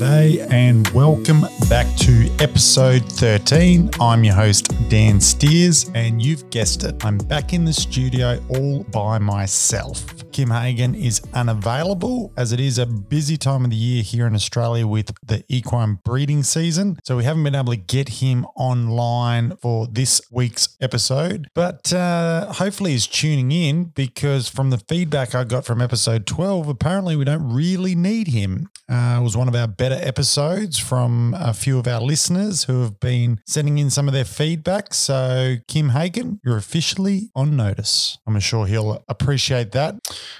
G'day and welcome back to episode 13. I'm your host, Dan Steers, and you've guessed it, I'm back in the studio all by myself. Kim Hagen is unavailable as it is a busy time of the year here in Australia with the equine breeding season. So we haven't been able to get him online for this week's episode, but uh, hopefully he's tuning in because from the feedback I got from episode 12, apparently we don't really need him. Uh, it was one of our better episodes from a few of our listeners who have been sending in some of their feedback. So, Kim Hagen, you're officially on notice. I'm sure he'll appreciate that.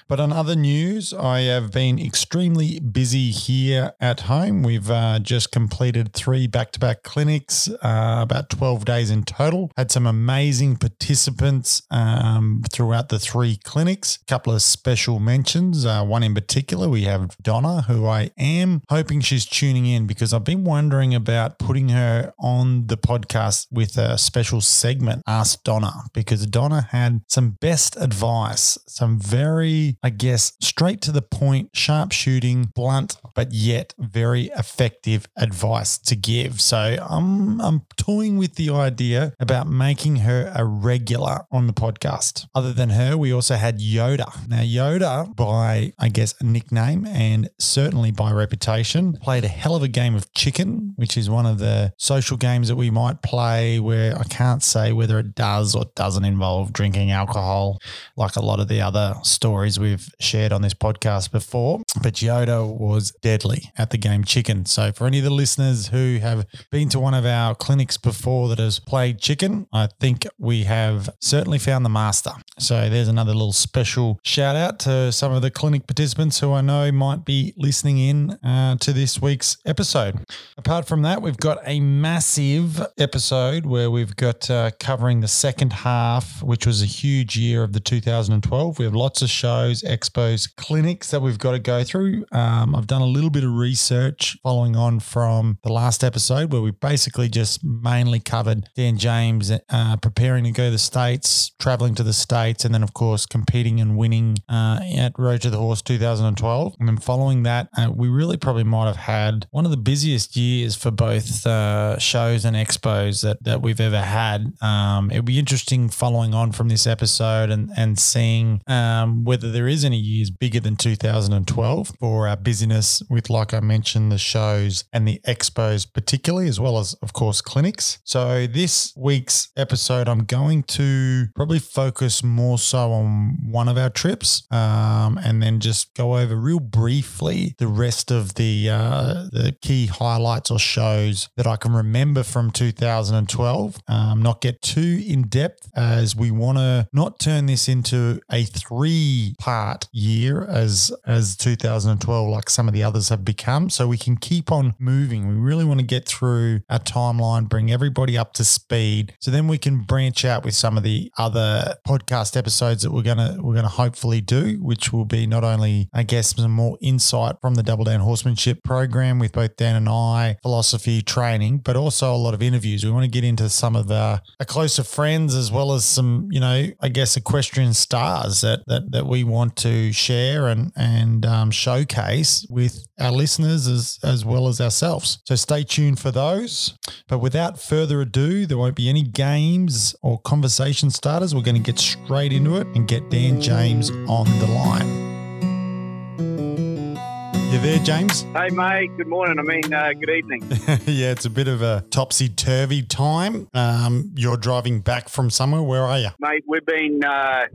But on other news, I have been extremely busy here at home. We've uh, just completed three back to back clinics, uh, about 12 days in total. Had some amazing participants um, throughout the three clinics. A couple of special mentions. Uh, one in particular, we have Donna, who I am hoping she's tuning in because I've been wondering about putting her on the podcast with a special segment, Ask Donna, because Donna had some best advice, some very, I guess, straight to the point, sharp shooting, blunt, but yet very effective advice to give. So I'm, I'm toying with the idea about making her a regular on the podcast. Other than her, we also had Yoda. Now, Yoda, by, I guess, nickname and certainly by reputation. Played a hell of a game of chicken, which is one of the social games that we might play where I can't say whether it does or doesn't involve drinking alcohol, like a lot of the other stories we've shared on this podcast before. But Yoda was deadly at the game chicken. So for any of the listeners who have been to one of our clinics before that has played chicken, I think we have certainly found the master. So there's another little special shout out to some of the clinic participants who I know might be listening in uh, to this week's episode. Apart from that, we've got a massive episode where we've got uh, covering the second half, which was a huge year of the 2012. We have lots of shows, expos, clinics that we've got to go through. Um, I've done a little bit of research following on from the last episode where we basically just mainly covered Dan James uh, preparing to go to the States, traveling to the States, and then, of course, competing and winning uh, at Road to the Horse 2012. And then following that, uh, we really probably might have had one of the busiest years for both uh, shows and expos that, that we've ever had. Um, it'll be interesting following on from this episode and, and seeing um, whether there is any years bigger than 2012 for our busyness with, like I mentioned, the shows and the expos, particularly, as well as, of course, clinics. So, this week's episode, I'm going to probably focus more so on one of our trips um, and then just go over real briefly the rest of the uh, the key highlights or shows that I can remember from 2012. Um, not get too in depth as we want to not turn this into a three part year as as 2012 like some of the others have become. So we can keep on moving. We really want to get through our timeline, bring everybody up to speed, so then we can branch out with some of the other podcast episodes that we're gonna we're gonna hopefully do, which will be not only I guess some more insight from the Double Dan Horsemanship program with both Dan and I, philosophy training, but also a lot of interviews. We want to get into some of our, our closer friends as well as some, you know, I guess equestrian stars that that, that we want to share and and um, showcase with our listeners as as well as ourselves. So stay tuned for those. But without further ado, there won't be any games or conversation starters. We're going to get straight into it and get Dan James on the line. You there, James? Hey, mate. Good morning. I mean, uh, good evening. yeah, it's a bit of a topsy turvy time. Um, you're driving back from somewhere. Where are you? Mate, we've been uh,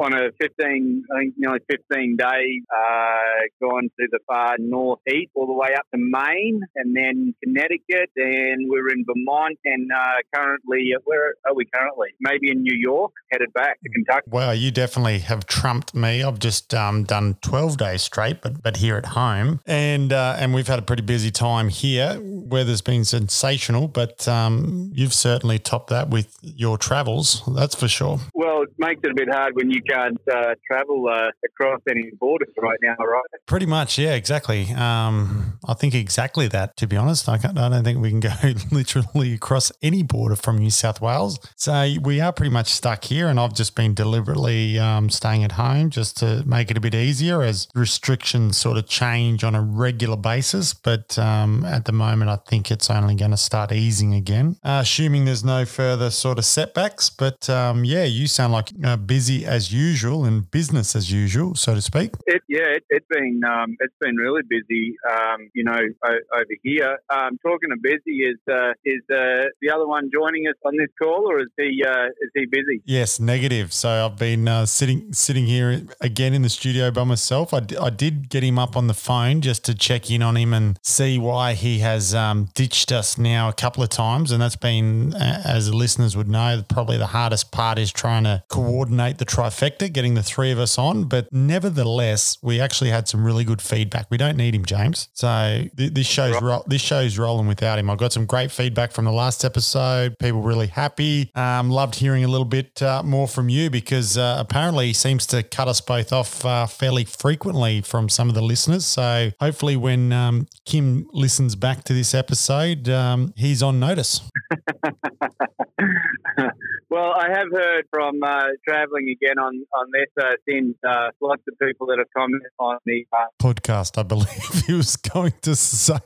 on a 15, I think nearly 15 days, uh, gone to the far northeast, all the way up to Maine, and then Connecticut, and we're in Vermont, and uh, currently, where are we currently? Maybe in New York, headed back to Kentucky. Well, you definitely have trumped me. I've just um, done 12 days straight, but but here at home and uh, and we've had a pretty busy time here. Weather's been sensational, but um, you've certainly topped that with your travels. That's for sure. Well, Well, it makes it a bit hard when you can't uh, travel uh, across any borders right now, right? Pretty much, yeah, exactly. Um, I think exactly that. To be honest, I, I don't think we can go literally across any border from New South Wales. So we are pretty much stuck here, and I've just been deliberately um, staying at home just to make it a bit easier as restrictions sort of change on a regular basis. But um, at the moment, I think it's only going to start easing again, uh, assuming there's no further sort of setbacks. But um, yeah, you sound like uh, busy as usual and business as usual, so to speak. It, yeah, it, has been um, it's been really busy. Um, you know, o- over here. Um, talking of busy, is uh, is uh, the other one joining us on this call, or is he uh, is he busy? Yes, negative. So I've been uh, sitting sitting here again in the studio by myself. I, d- I did get him up on the phone just to check in on him and see why he has um, ditched us now a couple of times, and that's been, as the listeners would know, probably the hardest part is trying to coordinate the trifecta, getting the three of us on. But nevertheless, we actually had some really good feedback. We don't need him, James. So th- this show's ro- this show's rolling without him. I got some great feedback from the last episode. People really happy. Um, loved hearing a little bit uh, more from you because uh, apparently he seems to cut us both off uh, fairly frequently from some of the listeners. So hopefully, when um, Kim listens back to this episode, um, he's on notice. Well, I have heard from uh, traveling again on on this uh, since uh, lots of people that have commented on the uh, podcast. I believe he was going to say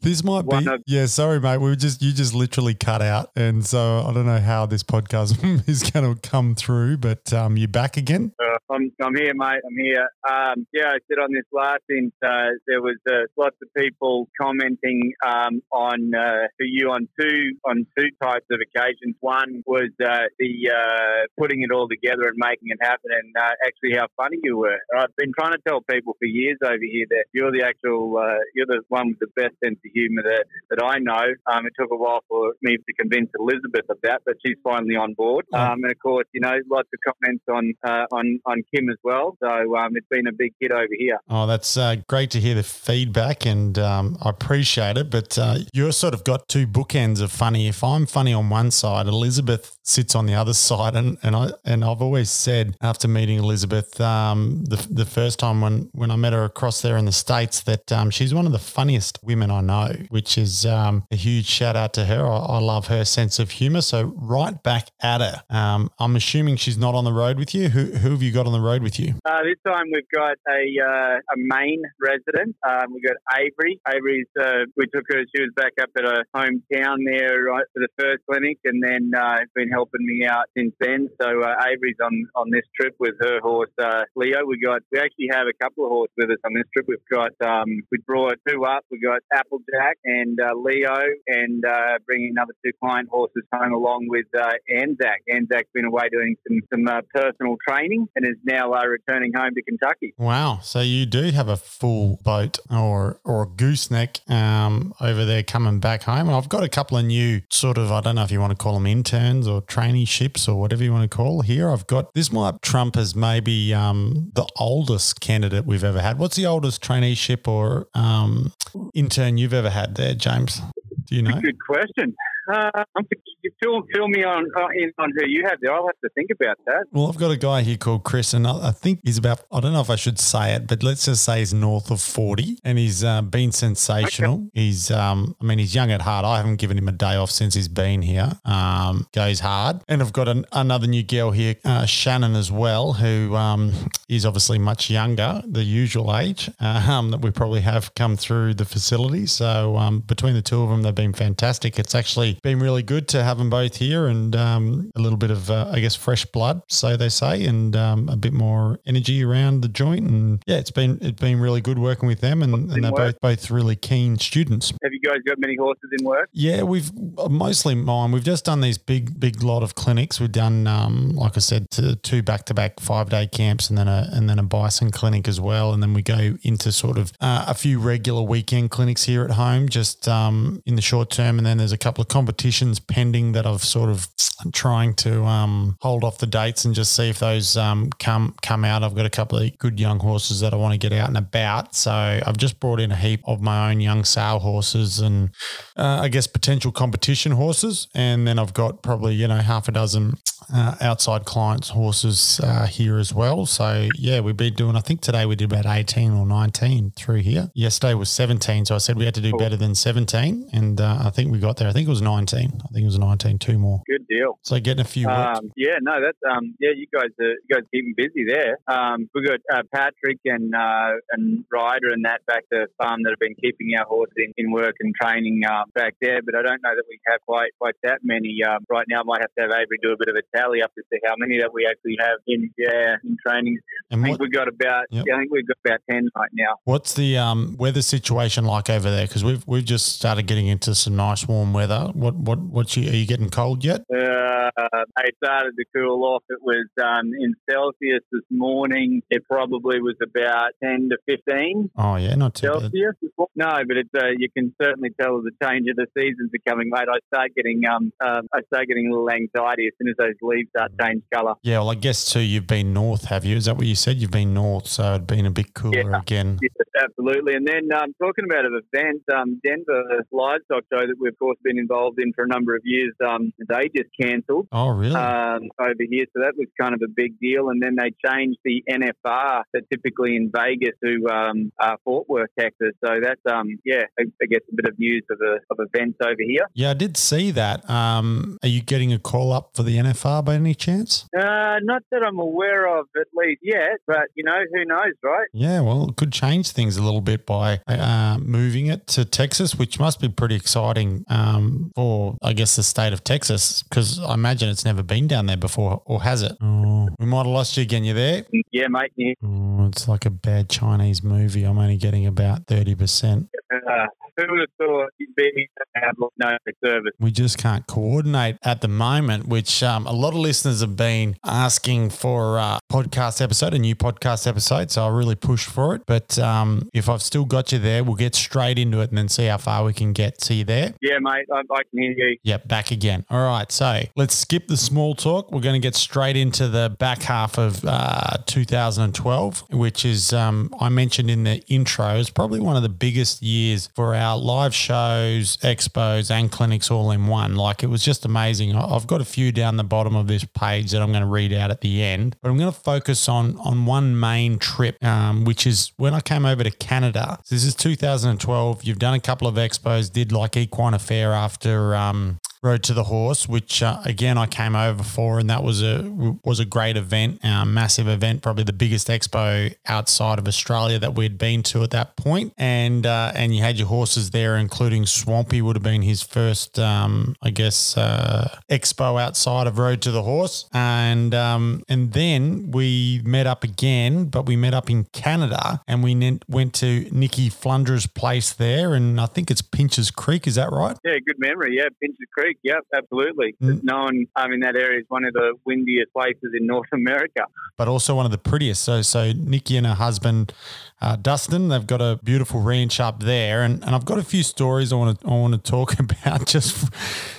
this might be. Of, yeah, sorry, mate. We were just you just literally cut out, and so I don't know how this podcast is going to come through. But um, you're back again. Uh, I'm I'm here, mate. I'm here. Um, yeah, I said on this last since uh, there was lots of people commenting um, on for you on two on two types of occasions. One was was uh, the uh, putting it all together and making it happen, and uh, actually how funny you were. I've been trying to tell people for years over here that you're the actual, uh, you're the one with the best sense of humour that, that I know. Um, it took a while for me to convince Elizabeth of that, but she's finally on board. Um, and of course, you know, lots of comments on uh, on on Kim as well. So um, it's been a big hit over here. Oh, that's uh, great to hear the feedback, and um, I appreciate it. But you're sort of got two bookends of funny. If I'm funny on one side, Elizabeth sits on the other side. And, and I and I've always said after meeting Elizabeth, um, the, the first time when, when I met her across there in the States, that um, she's one of the funniest women I know, which is um, a huge shout out to her. I, I, love her sense of humor. So right back at her. Um, I'm assuming she's not on the road with you. Who, who have you got on the road with you? Uh, this time we've got a, uh, a Maine resident. Um, we've got Avery. Avery's, uh, we took her, she was back up at her hometown there right for the first clinic and then uh, been helping me out since then. So uh, Avery's on, on this trip with her horse uh, Leo. We got we actually have a couple of horses with us on this trip. We've got um, we brought two up. We got Applejack and uh, Leo, and uh, bringing another two client horses home along with uh, Anzac. Anzac's been away doing some some uh, personal training and is now returning home to Kentucky. Wow! So you do have a full boat or or gooseneck um, over there coming back home. And I've got a couple of new sort of I don't know if you want to call them interns or traineeships or whatever you want to call here. I've got this might trump as maybe um, the oldest candidate we've ever had. What's the oldest traineeship or um, intern you've ever had there, James? Do you know? Good question. Uh, fill, fill me on uh, in on who you have there. I'll have to think about that. Well, I've got a guy here called Chris, and I, I think he's about, I don't know if I should say it, but let's just say he's north of 40 and he's uh, been sensational. Okay. He's, um, I mean, he's young at heart. I haven't given him a day off since he's been here. Um, goes hard. And I've got an, another new girl here, uh, Shannon, as well, who um, is obviously much younger, the usual age um, that we probably have come through the facility. So um, between the two of them, they've been fantastic. It's actually been really good to have them both here and um, a little bit of, uh, I guess, fresh blood, so they say, and um, a bit more energy around the joint. And yeah, it's been it's been really good working with them, and, and they're both both really keen students. Have you guys got many horses in work? Yeah, we've uh, mostly mine. We've just done these big big lot of clinics. We've done, um, like I said, two back to back five day camps, and then a and then a bison clinic as well, and then we go into sort of uh, a few regular weekend clinics here at home, just um, in the short term, and then there's a couple of competitions pending that I've sort of trying to um, hold off the dates and just see if those um, come come out. I've got a couple of good young horses that I want to get out and about. So I've just brought in a heap of my own young sale horses and uh, I guess potential competition horses, and then I've got probably you know half a dozen uh, outside clients' horses uh, here as well. So yeah, we've been doing. I think today we did about eighteen or nineteen through here. Yesterday was seventeen, so I said we had to do Cool. better than seventeen, and uh, I think we got there. I think it was nineteen. I think it was nineteen. Two more. Good deal. So getting a few. Um, yeah, no, that's um, yeah, you guys are you guys are keeping busy there. Um, we've got uh, Patrick and uh, and Ryder and that back to farm that have been keeping our horses in, in work and training uh, back there. But I don't know that we have quite quite that many um, right now. I might have to have Avery do a bit of a tally up to see how many that we actually have in yeah in training. I think what, we've got about Yep. yeah, I think we've got about ten right now. what's the um, weather situation like over there? Because we've we've just started getting into some nice warm weather. What what what's you? Are you getting cold yet? Uh, it started to cool off. It was um, in Celsius this morning. It probably was about ten to fifteen. Oh yeah, not too bad. Celsius. No, but it's uh, you can certainly tell the change of the seasons are coming, mate. I start getting um, um I start getting a little anxiety as soon as those leaves start change colour. Yeah, well, I guess too. You've been north, have you? Is that what you said? You've been north, so it'd been a bit cooler Yeah. again. Yes, absolutely. And then um, talking about an event, um, Denver Livestock Show that we've of course been involved in for a number of years. Um, they just cancelled. Oh, really? Um, over here. So that was kind of a big deal. And then they changed the NFR, that's typically in Vegas, to um, uh, Fort Worth, Texas. So that's um, yeah, I, I guess a bit of news of, a, of events over here. yeah, I did see that. Um, are you getting a call up for the NFR by any chance? Uh, not that I'm aware of, at least yet. But you know, who knows, right? Yeah, well, it could change things a little bit by uh, moving it to Texas, which must be pretty exciting um, for, I guess, the state of Texas, because I imagine it's never been down there before, or has it? Oh, we might have lost you again. You there? Yeah, mate. Yeah. Oh, it's like a bad Chinese movie. I'm only getting about 30%. Uh, who would have thought you'd be out of no service? we just can't coordinate at the moment, which um, a lot of listeners have been asking for a podcast episode, a new podcast episode. So I really pushed for it. But um, if I've still got you there, we'll get straight into it and then see how far we can get. See you there? Yeah, mate. I, I can hear you. Yep, back again. All right, so let's skip the small talk. We're going to get straight into the back half of uh, 2012, which is, um, I mentioned in the intro, is probably one of the biggest years for our live shows, expos, and clinics all in one. Like it was just amazing. I've got a few down the bottom of this page that I'm going to read out at the end, but I'm going to focus on on one main trip, um, which is when I came over to Canada. So this is 2012. You've done a couple of expos, did like Equine Affair after. Um, Road to the Horse, which uh, again I came over for, and that was a was a great event, uh, massive event, probably the biggest expo outside of Australia that we'd been to at that point. And uh, and you had your horses there, including Swampy would have been his first, um, I guess, uh, expo outside of Road to the Horse. And um, and then we met up again, but we met up in Canada, and we ne- went to Nikki Flundra's place there, and I think it's Pinchers Creek. Is that right? Yeah, good memory. Yeah, Pincher Creek. Yep, absolutely. Mm. Known um, in that area is one of the windiest places in North America. but also one of the prettiest. So, so Nikki and her husband, uh, Dustin, they've got a beautiful ranch up there, and, and I've got a few stories I want to I want to talk about just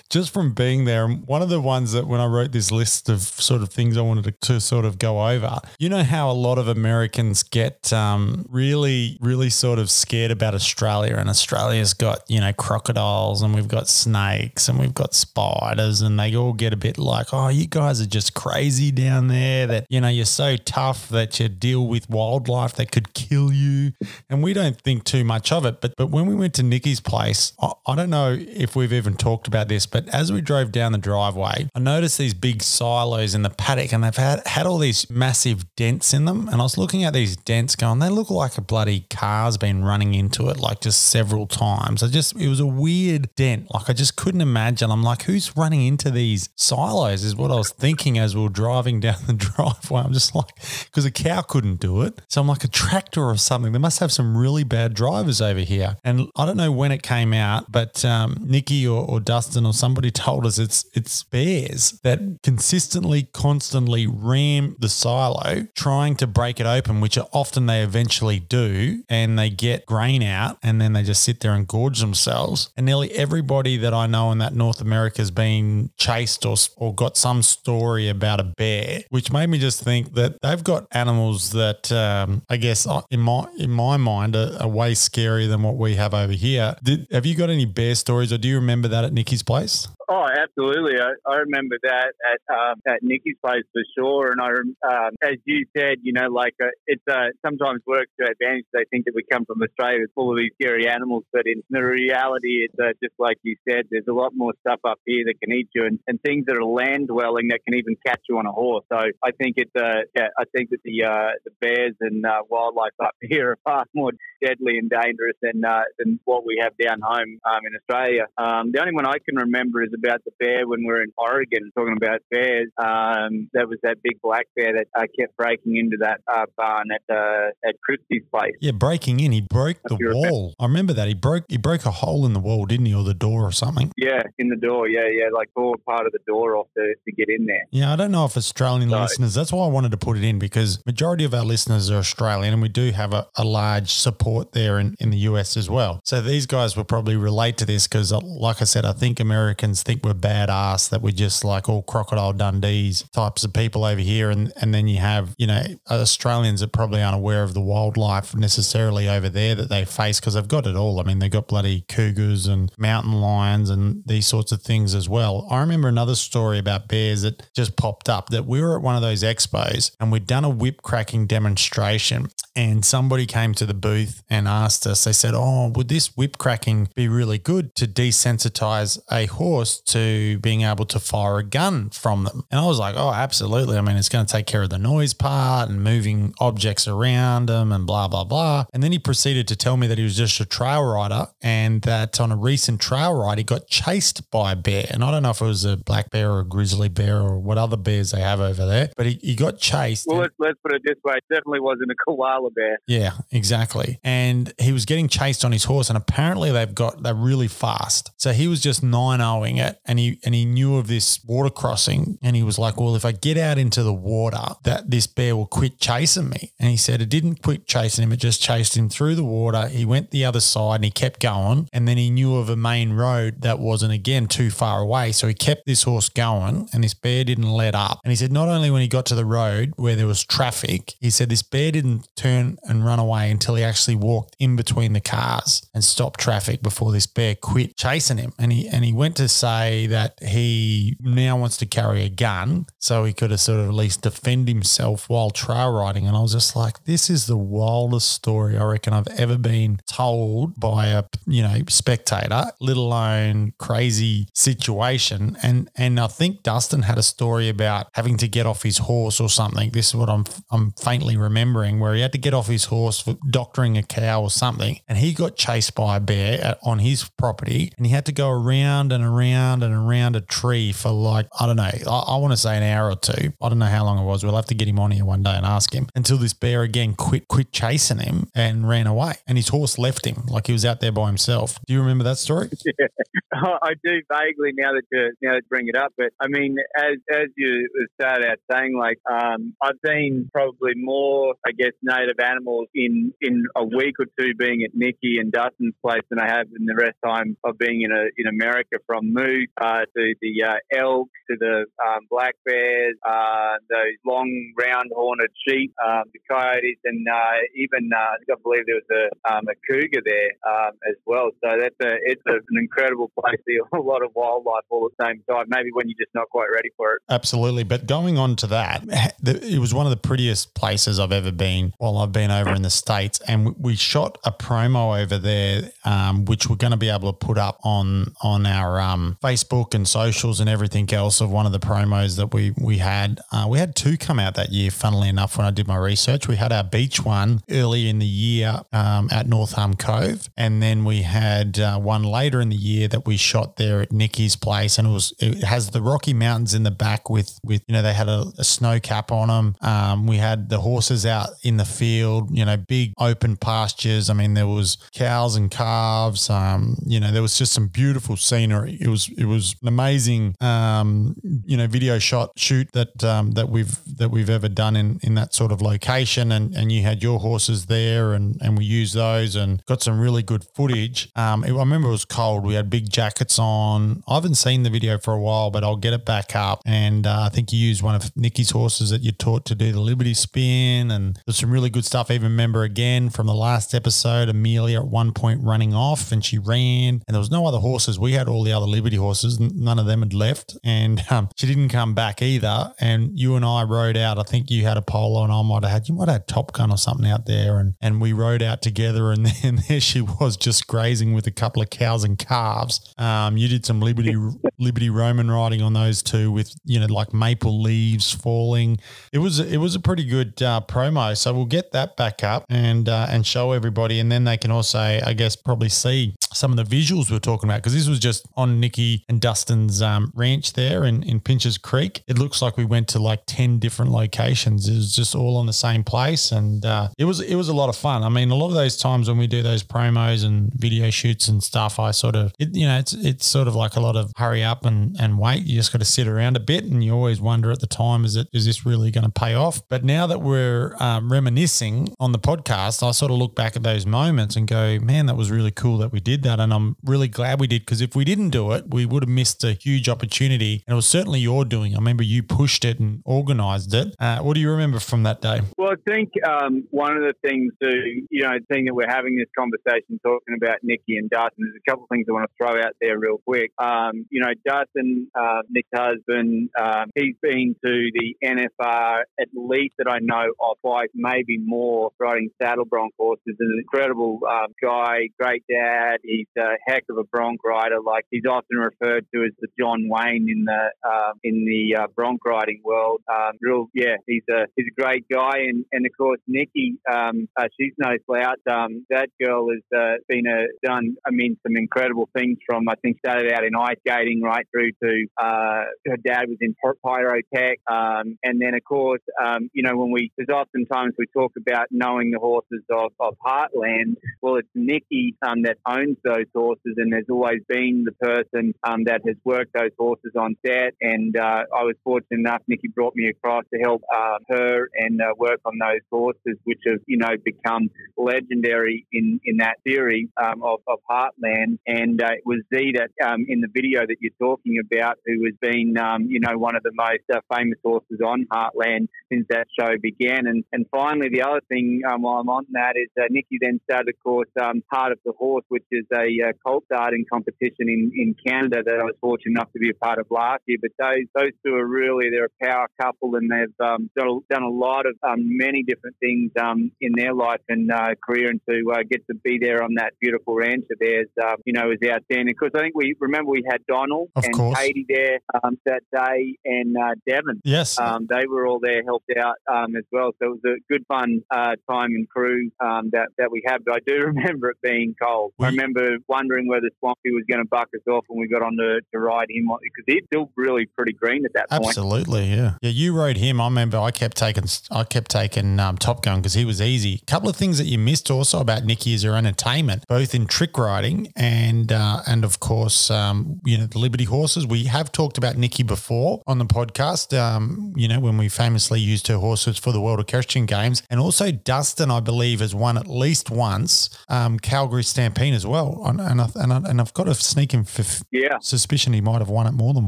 just from being there. One of the ones that when I wrote this list of sort of things I wanted to, to sort of go over, you know how a lot of Americans get um, really really sort of scared about Australia, and Australia's got you know crocodiles, and we've got snakes, and we've got spiders, and they all get a bit like, oh, you guys are just crazy down there. That you know you're so tough that you deal with wildlife that could kill you, and we don't think too much of it. But but when we went to Nikki's place, I, I don't know if we've even talked about this, but as we drove down the driveway, I noticed these big silos in the paddock, and they've had had all these massive dents in them. And I was looking at these dents, going, they look like a bloody car's been running into it, like just several times. I just it was a weird dent, like I just couldn't imagine. I'm like, who's running into these silos? Is what I was thinking as we were driving down the driveway. I'm just like, because a cow couldn't do it, so I'm like a tractor or something. They must have some really bad drivers over here. And I don't know when it came out, but um, Nikki or, or Dustin or somebody told us it's it's bears that consistently, constantly ram the silo, trying to break it open, which often they eventually do, and they get grain out, and then they just sit there and gorge themselves. And nearly everybody that I know in that North America has been chased or or got some story about a bear, which made me just think that they've got animals that um, I guess uh, in my in my mind are, are way scarier than what we have over here. Did, have you got any bear stories, or do you remember that at Nikki's place? Yes Oh, absolutely. I, I remember that at um, at Nikki's place for sure. And I, um, as you said, you know, like uh, it's uh, sometimes works to advantage. They think that we come from Australia full of these scary animals, but in the reality, it's uh, just like you said. There's a lot more stuff up here that can eat you, and, and things that are land dwelling that can even catch you on a horse. So I think it's uh, yeah, I think that the uh, the bears and uh, wildlife up here are far more deadly and dangerous than uh, than what we have down home um, in Australia. Um, the only one I can remember is about the bear when we are in Oregon talking about bears. Um, that was that big black bear that uh, kept breaking into that uh, barn at uh, at Christie's place. Yeah, breaking in. He broke the wall. I remember that. He broke he broke a hole in the wall, didn't he, or the door or something? Yeah, in the door. Yeah, yeah, like tore part of the door off to, to get in there. Yeah, I don't know if Australian so, listeners. That's why I wanted to put it in because majority of our listeners are Australian, and we do have a, a large support there in, in the US as well. So these guys will probably relate to this because, uh, like I said, I think Americans think we're badass that we're just like all crocodile Dundee's types of people over here, and and then you have you know Australians are probably unaware of the wildlife necessarily over there that they face because they've got it all. I mean, they've got bloody cougars and mountain lions and these sorts of things as well. I remember another story about bears that just popped up that we were at one of those expos and we'd done a whip cracking demonstration and somebody came to the booth and asked us, they said, Oh, would this whip cracking be really good to desensitize a horse to being able to fire a gun from them? And I was like, Oh, absolutely. I mean, it's going to take care of the noise part and moving objects around them and blah, blah, blah. And then he proceeded to tell me that he was just a trail rider and that on a recent trail ride, he got chased by a bear. And I don't know if it was a black bear or a grizzly bear or what other bears they have over there, but he, he got chased. Well, let's, let's put it this way. It definitely wasn't a koala bear. Yeah, exactly. And he was getting chased on his horse, and apparently they've got they're really fast. So he was just 9-0ing and he and he knew of this water crossing, and he was like, "Well, if I get out into the water, that this bear will quit chasing me." And he said it didn't quit chasing him; it just chased him through the water. He went the other side, and he kept going. And then he knew of a main road that wasn't again too far away, so he kept this horse going, and this bear didn't let up. And he said not only when he got to the road where there was traffic, he said this bear didn't turn and run away until he actually walked in between the cars and stopped traffic before this bear quit chasing him. And he and he went to say that he now wants to carry a gun so he could have sort of at least defend himself while trail riding. And I was just like, this is the wildest story I reckon I've ever been told by a you know spectator, let alone crazy situation. And and I think Dustin had a story about having to get off his horse or something. This is what I'm I'm faintly remembering, where he had to get off his horse for doctoring a cow or something, and he got chased by a bear at, on his property, and he had to go around and around and around a tree for like I don't know, I, I want to say an hour or two. I don't know how long it was. We'll have to get him on here one day and ask him until this bear again quit quit chasing him and ran away, and his horse left him like he was out there by himself. Do you remember that story? Yeah, I do vaguely now that you now that you bring it up, but I mean, as as you started out saying, like um, I've seen probably more, I guess, native animals in in a week or two being at Nikki and Dustin's place than I have in the rest time of being in a in America from uh, to the uh, elk to the um, black bears, uh, those long round horned sheep, um, the coyotes, and uh, even uh, I believe there was a, um, a cougar there um, as well. So that's a it's a, an incredible place. See a lot of wildlife all at the same time. Maybe when you're just not quite ready for it. Absolutely, but going on to that, it was one of the prettiest places I've ever been while I've been over in the States. And we shot a promo over there, um, which we're going to be able to put up on on our um, Facebook and socials and everything else of one of the promos that we, we had. Uh, we had two come out that year, funnily enough, when I did my research. We had our beach one early in the year um, at Northam Cove. And then we had uh, one later in the year that we shot there at Nikki's place. And it was it has the Rocky Mountains in the back with, with you know, they had a, a snow cap on them. Um, we had the horses out in the field, you know, big open pastures. I mean, there was cows and calves. Um, you know, there was just some beautiful scenery. It was it was an amazing, um, you know, video shot shoot that um, that we've that we've ever done in in that sort of location. And and you had your horses there, and and we used those and got some really good footage. Um, it, I remember it was cold. We had big jackets on. I haven't seen the video for a while, but I'll get it back up. And uh, I think you used one of Nikki's horses that you taught to do the Liberty spin, and there's some really good stuff. I even remember again from the last episode, Amelia at one point running off and she ran, and there was no other horses. We had all the other Liberty Liberty horses. None of them had left, and um, she didn't come back either. And you and I rode out. I think you had a polo, and I might have had you might have had Top Gun or something out there, and and we rode out together. And then there she was, just grazing with a couple of cows and calves. Um, you did some Liberty Liberty Roman riding on those two with you know like maple leaves falling. It was it was a pretty good uh, promo. So we'll get that back up and uh, and show everybody, and then they can also I guess probably see some of the visuals we are talking about because this was just on Nikki and Dustin's um, ranch there in, in Pinches Creek. It looks like we went to like 10 different locations. It was just all on the same place. And uh, it was it was a lot of fun. I mean, a lot of those times when we do those promos and video shoots and stuff, I sort of, it, you know, it's it's sort of like a lot of hurry up and, and wait. You just got to sit around a bit and you always wonder at the time, is it is this really going to pay off? But now that we're um, reminiscing on the podcast, I sort of look back at those moments and go, man, that was really cool that we did that. And I'm really glad we did because if we didn't do it, we would have missed a huge opportunity. And it was certainly your doing. I remember you pushed it and organized it. Uh, what do you remember from that day? Well, I think um, one of the things, you know, the thing that we're having this conversation talking about Nikki and Dustin, there's a couple of things I want to throw out there real quick. Um, you know, Dustin, uh, Nick's husband, um, he's been to the NFR at least that I know of, like maybe more, riding saddle bronc horses. An incredible um, guy, great dad. He's a heck of a bronc rider. Like he's often referred to as the John Wayne in the uh, in the uh, bronc riding world. Um, real, yeah, he's a he's a great guy. And, and of course, Nikki, um, uh, she's no slouch. Um, that girl has uh, been a, done, I mean, some incredible things. From I think started out in ice skating right through to uh, her dad was in pyrotech, um, and then of course, um, you know, when we there's oftentimes we talk about knowing the horses of, of Heartland. Well, it's Nikki um, that owns those horses, and there's always been the person um, that has worked those horses on set. And uh, I was fortunate enough, Nikki brought me across to help uh, her and uh, work on those horses, which have, you know, become legendary in, in that theory um, of, of Heartland. And uh, it was Z that um, in the video that you're talking about, who has been, um, you know, one of the most uh, famous horses on Heartland since that show began. And, and finally, the other thing um, while I'm on that is Nikki then started, of course, um, Heart of the Horse, which is a colt starting competition in, in Canada that I was fortunate enough to be a part of last year. But those those two are really they're a power couple, and they've um, done, a, done a lot of um, many different things um, in their life and uh, career, and to uh, get to be there on that beautiful ranch of theirs, um, you know, is outstanding. Because I think we remember we had Donald of and course. Katie there um, that day, and uh, Devon. Yes, um, they were all there, helped out as well. So it was a good fun uh, time and crew that that we had. But I do remember it being cold. We, I remember wondering whether Swampy was going to buck us off when we got on to, to ride him because he's still really pretty green at that point. Absolutely, yeah, yeah. You rode him. I remember I kept taking I kept taking um, Top Gun because he was easy. A couple of things that you missed also about Nikki is her entertainment, both in trick riding and uh, and of course um, you know the Liberty horses. We have talked about Nikki before on the podcast. Um, you know when we famously used her horses for the World of Equestrian Games, and also Dustin, I believe, has won at least once um, Calgary Stampede as well. And, and, I, and, I, and I've got a sneaking f- yeah. suspicion he might have won it more than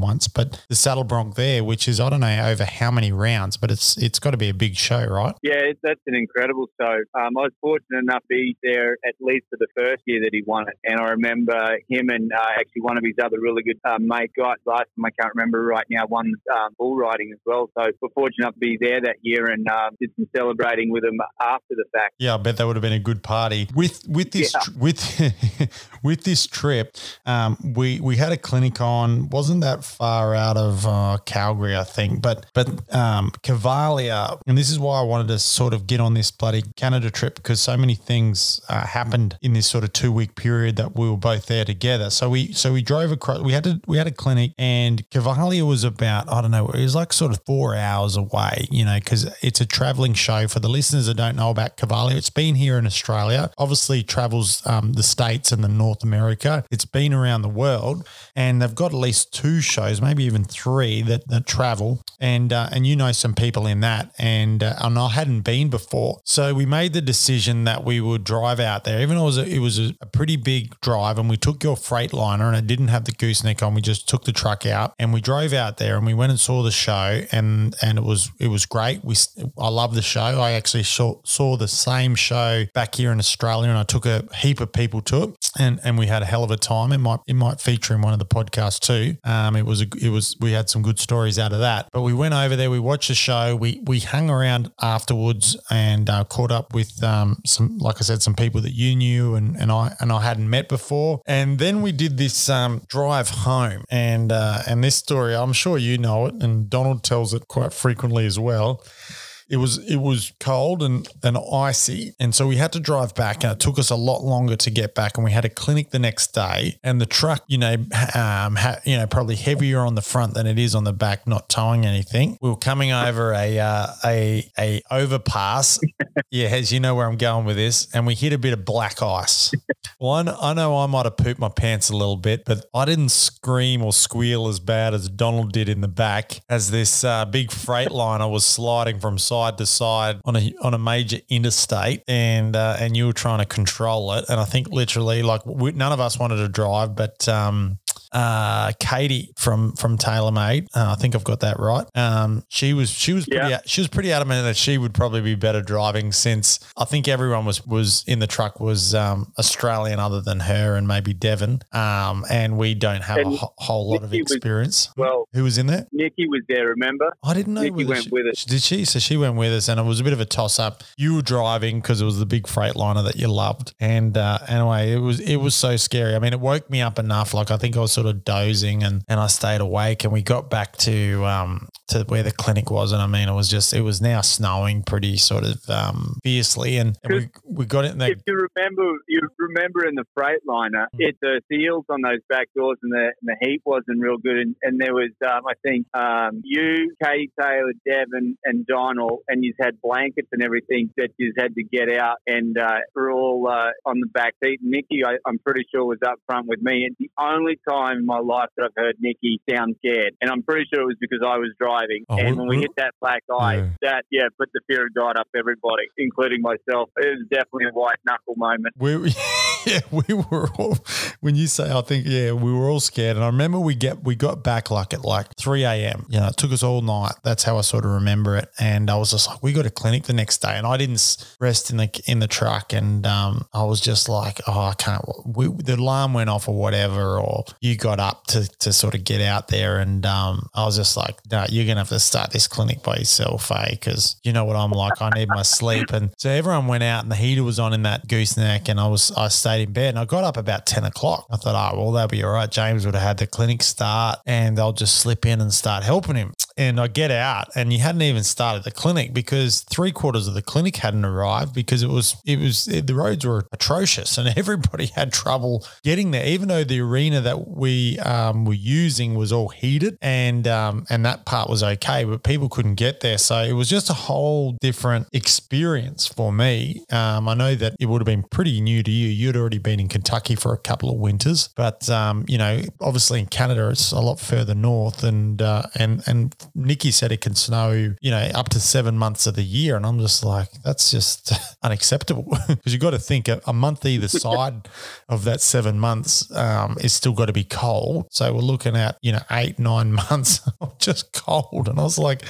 once. But the Saddle Bronc there, which is I don't know over how many rounds, but it's it's got to be a big show, right? Yeah, that's an incredible show. Um, I was fortunate enough to be there at least for the first year that he won it, and I remember him and uh, actually one of his other really good uh, mate guys. Last time I can't remember right now, won um, bull riding as well. So we're fortunate enough to be there that year and uh, did some celebrating with him after the fact. Yeah, I bet that would have been a good party with with this yeah. with with this trip. Um, we we had a clinic on wasn't that far out of uh, Calgary, I think, but but um, Cavalia, and this is why I wanted to sort of get on this bloody Canada trip because so many things uh, happened in this sort of two week period that we were both there together. So we so we drove across. We had to we had a clinic, and Cavalia was about I don't know, it was like sort of four hours away, you know, because it's a traveling show. For the listeners that don't know about Cavalia, it's been here in Australia. Obviously, travels um, the states and the North America. It's been around the world, and they've got at least two shows, maybe even three that, that travel. And uh, and you know some people in that, and uh, and I hadn't been before, so we made the decision that we would drive out there. Even though it was a, it was a pretty big drive, and we took your Freightliner, and it didn't have the gooseneck on. We just took the truck out, and we drove out there, and we went and saw the show, and and it was it was great. We I love the show. I actually saw, saw the same show back here in Australia, and I took a heap of people to it. And and we had a hell of a time. It might it might feature in one of the podcasts too. Um, it was a, it was we had some good stories out of that. But we went over there, we watched the show, we we hung around afterwards and uh, caught up with um, some like I said some people that you knew and and I and I hadn't met before. And then we did this um, drive home, and uh, and this story I'm sure you know it, and Donald tells it quite frequently as well it was it was cold and, and icy, and so we had to drive back, and it took us a lot longer to get back. And we had a clinic the next day, and the truck, you know, um, ha, you know, probably heavier on the front than it is on the back, not towing anything. We were coming over a uh, a a overpass. yeah, as you know where I'm going with this, and we hit a bit of black ice. Well, I know, I know I might have pooped my pants a little bit, but I didn't scream or squeal as bad as Donald did in the back as this uh, big Freightliner was sliding from side side to side on a on a major interstate, and uh, and you were trying to control it. And I think literally, like we, none of us wanted to drive, but um, uh, Katie from from TaylorMade. Uh, I think I've got that right. Um, she was she was pretty, yeah. she was pretty adamant that she would probably be better driving since I think everyone was was in the truck was um, Australian other than her and maybe Devon. Um, and we don't have and a ho- whole lot of experience. Was, well, who was in there? Nikki was there. Remember? I didn't know. Nikki went she, with us. Did she? So she went with us, and it was a bit of a toss up. You were driving because it was the big Freightliner that you loved, and uh, anyway, it was it was so scary. I mean, it woke me up enough. Like I think I was sort of dozing and, and I stayed awake and we got back to um, to where the clinic was and I mean it was just it was now snowing pretty sort of um, fiercely and, and we, we got it in if you remember you remember in the Freightliner mm. it the seals on those back doors and the, and the heat wasn't real good and, and there was um, I think um, you Katie Taylor Devon and Donald and you had blankets and everything that you had to get out and uh, we're all uh, on the back seat Nikki I, I'm pretty sure was up front with me and the only time in my life that I've heard Nikki sound scared. And I'm pretty sure it was because I was driving. Oh, and when we hit that black eye, yeah. that, yeah, put the fear of God up everybody, including myself. It was definitely a white knuckle moment. We, yeah, we were all, when you say, I think, yeah, we were all scared. And I remember we get, we got back like at like 3 a.m. You know, it took us all night. That's how I sort of remember it. And I was just like, we got a clinic the next day. And I didn't rest in the, in the truck. And um, I was just like, oh, I can't, we, the alarm went off or whatever, or you got up to, to sort of get out there. And um, I was just like, no, you're going to have to start this clinic by yourself, eh? Because you know what I'm like. I need my sleep. And so everyone went out and the heater was on in that gooseneck. And I was, I stayed in bed and I got up about 10 o'clock. I thought, oh, well, that'll be all right. James would have had the clinic start and I'll just slip in and start helping him. And I get out and you hadn't even started the clinic because three quarters of the clinic hadn't arrived because it was, it was, the roads were atrocious and everybody had trouble getting there, even though the arena that we um, were using was all heated and, um, and that part was okay, but people couldn't get there. So it was just a whole different experience for me. Um, I know that it would have been pretty new to you. You'd already been in Kentucky for a couple of winters, but um, you know, obviously in Canada it's a lot further north, and uh, and and Nikki said it can snow, you know, up to seven months of the year, and I'm just like, that's just unacceptable. Because you've got to think a, a month either side of that seven months um, is still got to be cold. So we're looking at you know eight nine months of just cold, and I was like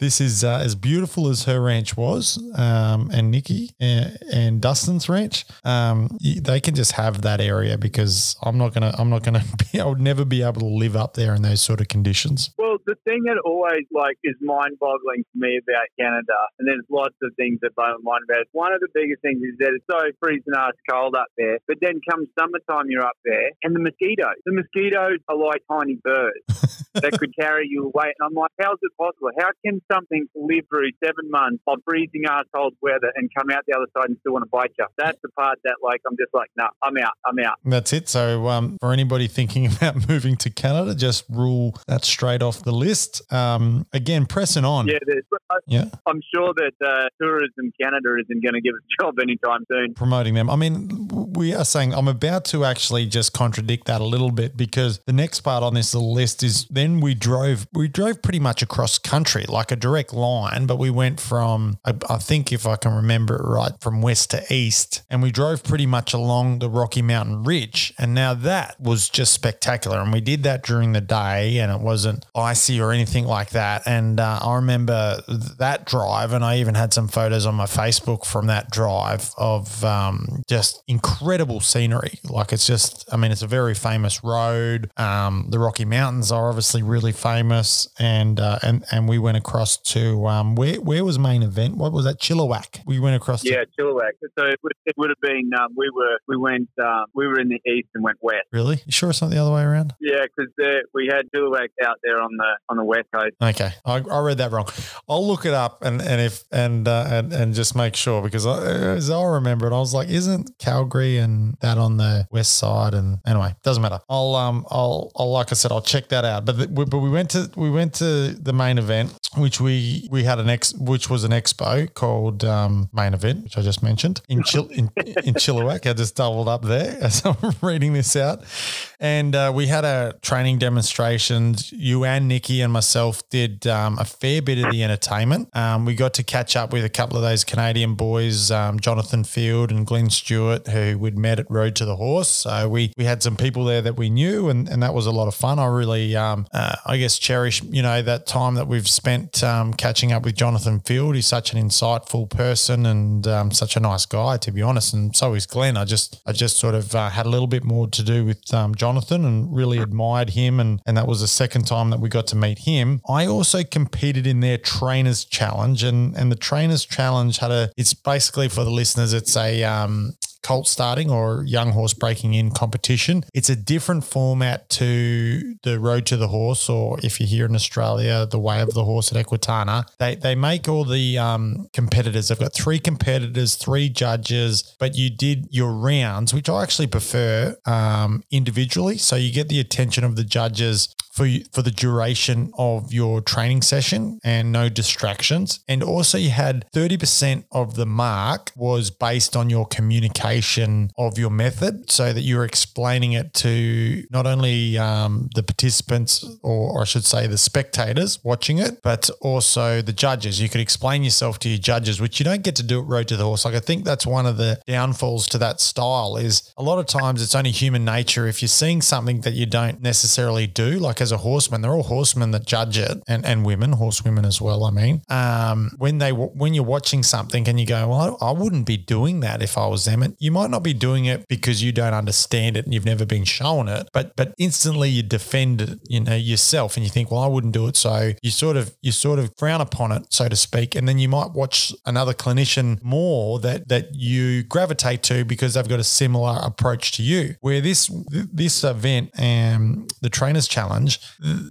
this is uh, as beautiful as her ranch was, um, and Nikki and, and Dustin's ranch. Um, they can just have that area because I'm not gonna. I'm not gonna be. I would never be able to live up there in those sort of conditions. Well, the thing that always like is mind-boggling to me about Canada, and there's lots of things that blow my mind about it. One of the biggest things is that it's so freezing ass cold up there, but then comes summertime, you're up there, and the mosquitoes. The mosquitoes are like tiny birds that could carry you away. And I'm like, how's it possible? How can something to live through seven months of freezing assholes weather and come out the other side and still want to bite you. That's the part that, like, I'm just like, no, nah, I'm out. I'm out. That's it. So, um, for anybody thinking about moving to Canada, just rule that straight off the list. Um, again, pressing on. Yeah, yeah. I'm sure that uh, Tourism Canada isn't going to give us a job anytime soon. Promoting them. I mean, we are saying I'm about to actually just contradict that a little bit because the next part on this little list is then we drove we drove pretty much across country, like a direct line, but we went from I, I think if I can remember it right, from west to east, and we drove pretty much along the Rocky Mountain Ridge. And now that was just spectacular. And we did that during the day, and it wasn't icy or anything like that. And uh, I remember that drive, and I even had some photos on my Facebook from that drive of um, just incredible scenery. Like it's just, I mean, it's a very famous road. Um, the Rocky Mountains are obviously really famous, and uh, and and we went across to um, where where was main event? What was that? Chilliwack. We went across. Yeah, To, Chilliwack. So it would, it would have been um, we were we went um, we were in the east and went west. really? You sure it's not the other way around? Yeah, because we had Chilliwack out there on the on the west coast. Okay, I, I read that wrong. I'll look it up and and if and uh, and and just make sure because I, as I remember it, I was like, isn't Calgary and that on the west side? And anyway, doesn't matter. I'll um I'll, I'll like I said, I'll check that out. But the, we- but we went to we went to the main event, which we we had an ex which was an expo called um, Mane Event, which I just mentioned in Chil- in, in Chilliwack. I just doubled up there as I'm reading this out. And uh, we had a training demonstrations. You and Nikki and myself did um, a fair bit of the entertainment. Um, we got to catch up with a couple of those Canadian boys, um, Jonathan Field and Glenn Stewart, who we'd met at Road to the Horse. So we we had some people there that we knew, and, and that was a lot of fun. I really, um, uh, I guess, cherish you know that time that we've spent um, catching up with Jonathan Field. He's such an insightful person and um, such a nice guy, to be honest. And so is Glenn. I just I just sort of uh, had a little bit more to do with um, Jonathan and really admired him. And and that was the second time that we got to meet him. I also competed in their trainers challenge, and and the trainers challenge had a. It's basically for the listeners. It's a um, colt starting or young horse breaking in competition. It's a different format to the Road to the Horse, or if you're here in Australia, the Way of the Horse at Equitana. They they make all the um, competitors. They've got three competitors, three judges, but you did your rounds, which I actually prefer um, individually. So you get the attention of the judges for you, for the duration of your training session and no distractions. And also you had 30% of the mark was based on your communication of your method so that you're explaining it to not only um, the participants or, or I should say the spectators watching it, but also the judges. You could explain yourself to your judges, which you don't get to do at Road to the Horse. Like I think that's one of the downfalls to that style is a lot of times it's only human nature. If you're seeing something that you don't necessarily do, like as a horseman, they're all horsemen that judge it and, and women, horsewomen as well. I mean, um, when they, when you're watching something and you go, well, I, I wouldn't be doing that if I was them. And you might not be doing it because you don't understand it and you've never been shown it, but, but instantly you defend it, you know, yourself and you think, well, I wouldn't do it. So you sort of, you sort of frown upon it, so to speak. And then you might watch another clinician more that, that you gravitate to because they've got a similar approach to you. Where this, this event and the trainers challenge,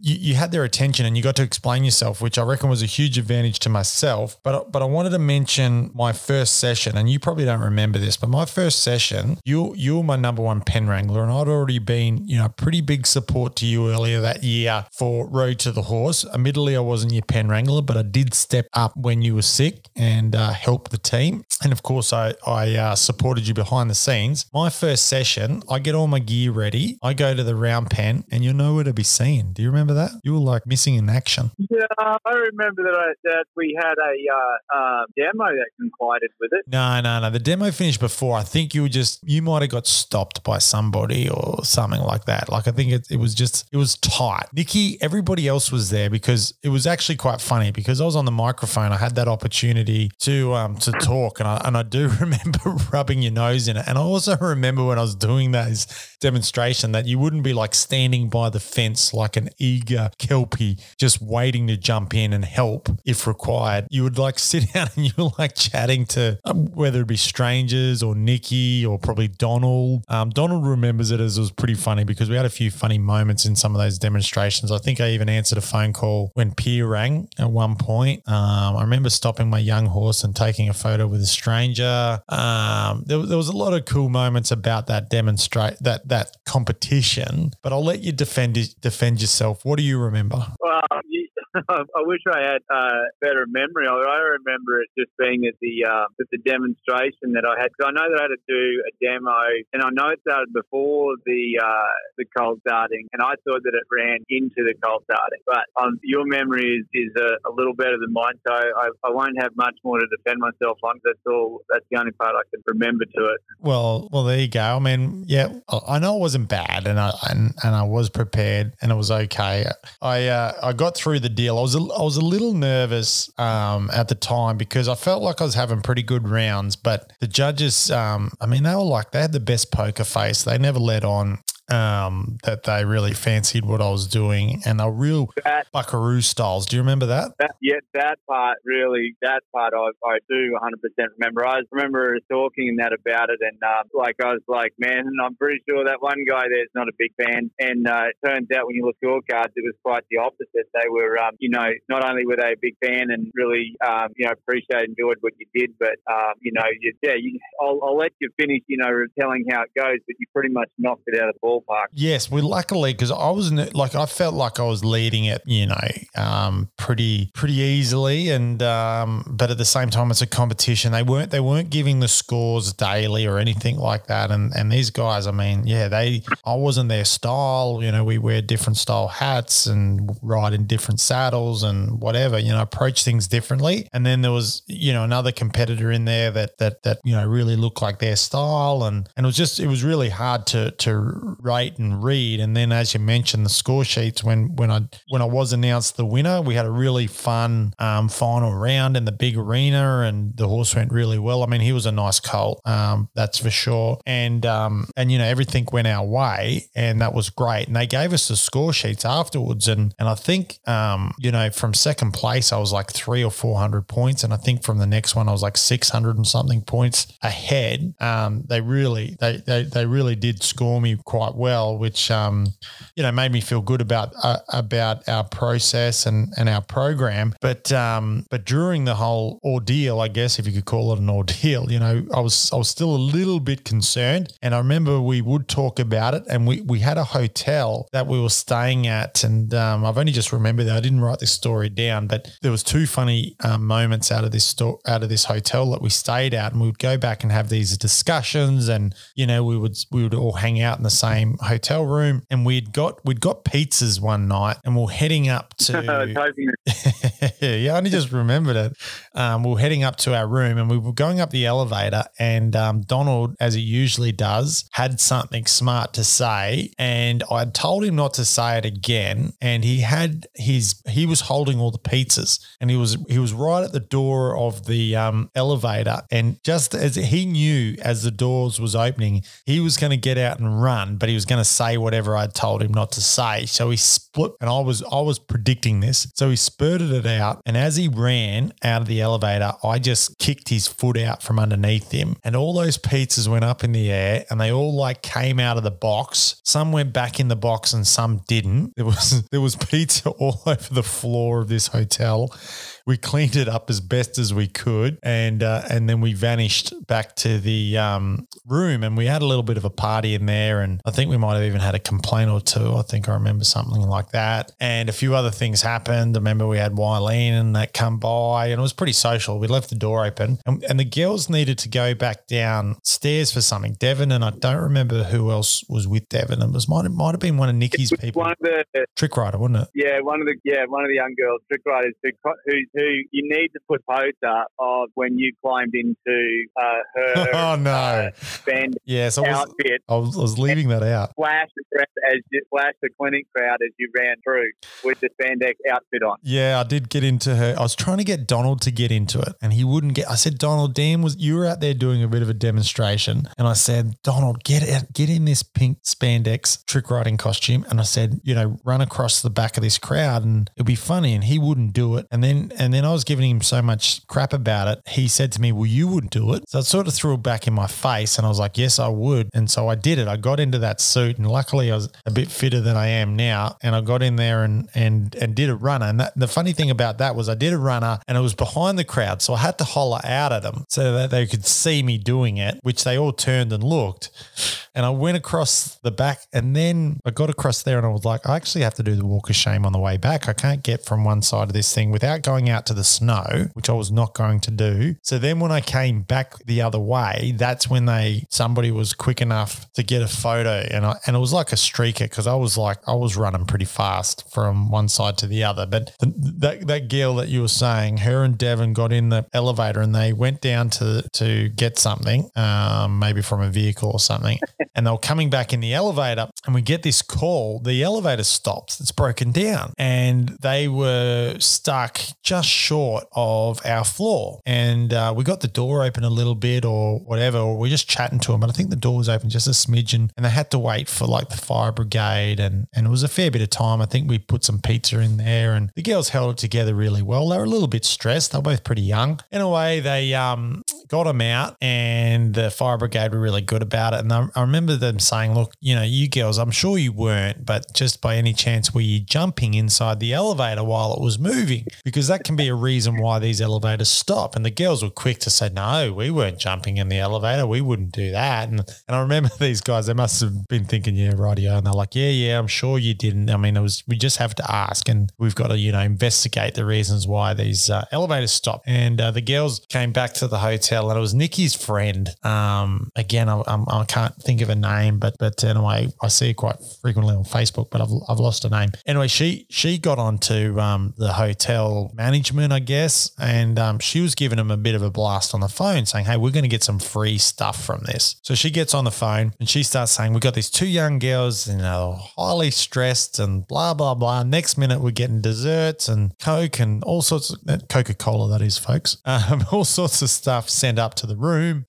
you, you had their attention and you got to explain yourself, which I reckon was a huge advantage to myself. But, but I wanted to mention my first session, and you probably don't remember this, but my first session, you, you were my number one pen wrangler, and I'd already been, you know, pretty big support to you earlier that year for Road to the Horse. Admittedly, I wasn't your pen wrangler, but I did step up when you were sick and uh, help the team. And of course, I, I uh, supported you behind the scenes. My first session, I get all my gear ready. I go to the round pen, and you're nowhere to be seen. Do you remember that? You were like missing in action. Yeah, I remember that I, that we had a uh, uh, demo that collided with it. No, no, no. The demo finished before. I think you were just, you might have got stopped by somebody or something like that. Like, I think it, it was just, it was tight. Nikki, everybody else was there because it was actually quite funny because I was on the microphone. I had that opportunity to, um, to talk and I, and I do remember rubbing your nose in it. And I also remember when I was doing that demonstration that you wouldn't be like standing by the fence like an eager kelpie just waiting to jump in and help if required. You would like sit down and you were like chatting to um, whether it be strangers or Nikki or probably Donald. Um, Donald remembers it as it was pretty funny because we had a few funny moments in some of those demonstrations. I think I even answered a phone call when Pierre rang at one point. Um, I remember stopping my young horse and taking a photo with a stranger. Um, there, there was a lot of cool moments about that demonstrate that that competition. But I'll let you defend yourself. What do you remember? Well, you, I wish I had uh, better memory. I, remember it just being at the uh, at the demonstration that I had. Because I know that I had to do a demo, and I know it started before the uh, the colt starting, and I thought that it ran into the colt starting. But um, your memory is, is a, a, little better than mine, so I, I won't have much more to defend myself on. That's all. That's the only part I can remember to it. Well, well, there you go. I mean, yeah, I know it wasn't bad, and I and, and I was prepared, and it was okay. I uh, I got through the deal. I was a, I was a little nervous um, at the time because I felt like I was having pretty good rounds, but the judges, um, I mean, they were like they had the best poker face. They never let on um, that they really fancied what I was doing, and they're real that, buckaroo styles. Do you remember that? that yeah, that part really, that part I, I do 100% remember. I remember talking that about it, and um, like I was like, man, I'm pretty sure that one guy there's not a big fan. And uh, it turns out when you look at your cards, it was quite the opposite. They were, um, you know, not only were they a big fan and really, um, you know, appreciate enjoyed what you did, but um, you know, you, yeah, you, I'll, I'll let you finish, you know, telling how it goes, but you pretty much knocked it out of the ball ballpark. Yes, we luckily because I was like I felt like I was leading it, you know, um, pretty pretty easily, and um, but at the same time it's a competition. They weren't they weren't giving the scores daily or anything like that, and and these guys, I mean, yeah, they I wasn't their style. You know, we wear different style hats and ride in different saddles and whatever. You know, approach things differently. And then there was you know another competitor in there that that that you know really looked like their style, and and it was just it was really hard to to write and read. And then, as you mentioned, the score sheets when when I when I was announced the winner, we had a really fun um, final round in the big arena, and the horse went really well. I mean, he was a nice colt, um, that's for sure. And um, and you know everything went our way, and that was great. And they gave us the score sheets afterwards, and and I think um, you know from second place I was like three or four hundred points, and I think from the next one I was like six hundred and something points ahead. Um, they really they, they they really did score me quite well, which um, you know made me feel good about uh, about our process and, and our program. But um, but during the whole ordeal, I guess if you could call it an ordeal, you know, I was I was still a little bit concerned, and I remember we would talk about it, and we we had a hotel that we were staying at, and um, I've only just remembered that. I didn't write this story down, but there was two funny um, moments out of this store out of this hotel that we stayed at, and we would go back and have these discussions, and you know we would we would all hang out in the same same hotel room, and we'd got we'd got pizzas one night, and we are heading up to. yeah, I only just remembered it. Um, we are heading up to our room, and we were going up the elevator, and um, Donald, as he usually does, had something smart to say, and I told him not to say it again, and he had his he was holding all the pizzas, and he was he was right at the door of the um, elevator, and just as he knew as the doors was opening, he was going to get out and run, but he was going to say whatever I told him not to say. So he split, and I was I was predicting this. So he spurted it out, and as he ran out of the elevator, I just kicked his foot out from underneath him, and all those pizzas went up in the air, and they all like came out of the box. Some went back in the box, and some didn't. There was there was pizza all over the floor of this hotel we cleaned it up as best as we could, and uh, and then we vanished back to the um, room, and we had a little bit of a party in there, and I think we might have even had a complaint or two. I think I remember something like that, and a few other things happened. I remember we had Wileen and that come by, and it was pretty social. We left the door open, and, and the girls needed to go back downstairs for something. Devon and I don't remember who else was with Devon. It was might it might have been one of Nikki's people. One of the trick rider, wasn't it? Yeah, one of the yeah one of the young girls, trick riders who who who you need to put poster of when you climbed into uh, her oh no uh, band yes I was, outfit. I was, I was leaving that out. Flash as you, flash the clinic crowd as you ran through with the spandex outfit on. Yeah, I did get into her. I was trying to get Donald to get into it, and he wouldn't get. I said, Donald, Dan was you were out there doing a bit of a demonstration, and I said, Donald, get it, get in this pink spandex trick riding costume, and I said, you know, run across the back of this crowd, and it'll be funny. And he wouldn't do it, and then and then I was giving him so much crap about it. He said to me, Well, you wouldn't do it. So I sort of threw it back in my face. And I was like, Yes, I would. And so I did it. I got into that suit. And luckily, I was a bit fitter than I am now. And I got in there and and and did a runner. And that, the funny thing about that was I did a runner and it was behind the crowd. So I had to holler out at them so that they could see me doing it, which they all turned and looked. And I went across the back and then I got across there and I was like, I actually have to do the walk of shame on the way back. I can't get from one side of this thing without going out to the snow, which I was not going to do. So then when I came back the other way, that's when they somebody was quick enough to get a photo and I and it was like a streaker because I was like I was running pretty fast from one side to the other. But the, that that girl that you were saying, her and Devon got in the elevator and they went down to to get something, um, maybe from a vehicle or something, and they were coming back in the elevator, and we get this call. The elevator stops; it's broken down, and they were stuck just short of our floor. And uh, we got the door open a little bit, or whatever, or we're just chatting to them. But I think the door was open just a smidgen, and they had to wait for like the fire brigade, and and it was a fair bit of time. I think we put some pizza in there, and the girls held it together really well. They were a little bit stressed. They were both pretty young. In a way, they um got them out, and the fire brigade were really good about it. And I, I remember them saying, "Look, you know, you girls, I'm sure you weren't, but just by any chance were you jumping inside the elevator while it was moving? Because that can be a reason why these elevators stop." And the girls were quick to say, "No, we weren't jumping in the elevator. We wouldn't do that." And and I remember these guys, they must have been thinking, "Yeah, rightio," and they're like, "Yeah, yeah, I'm sure you didn't." I mean, it was we just have to ask, and we've got to you know investigate the reasons why these uh, elevators stop. And uh, the girls came back to the hotel, and it was Nikki's friend. Um, again, I, I'm, I can't think of a name, but but anyway, I see her quite frequently on Facebook, but I've, I've lost her name. Anyway, she she got onto um, the hotel management, I guess, and um, she was giving them a bit of a blast on the phone, saying, "Hey, we're going to get some free stuff from this." So she gets on the phone and she starts saying, "We got these two young girls, you know, highly stressed and blah blah blah." Next minute, we're getting desserts and Coke and all sorts of Coca Cola, that is, folks. Um, all sorts of stuff sent up to the room.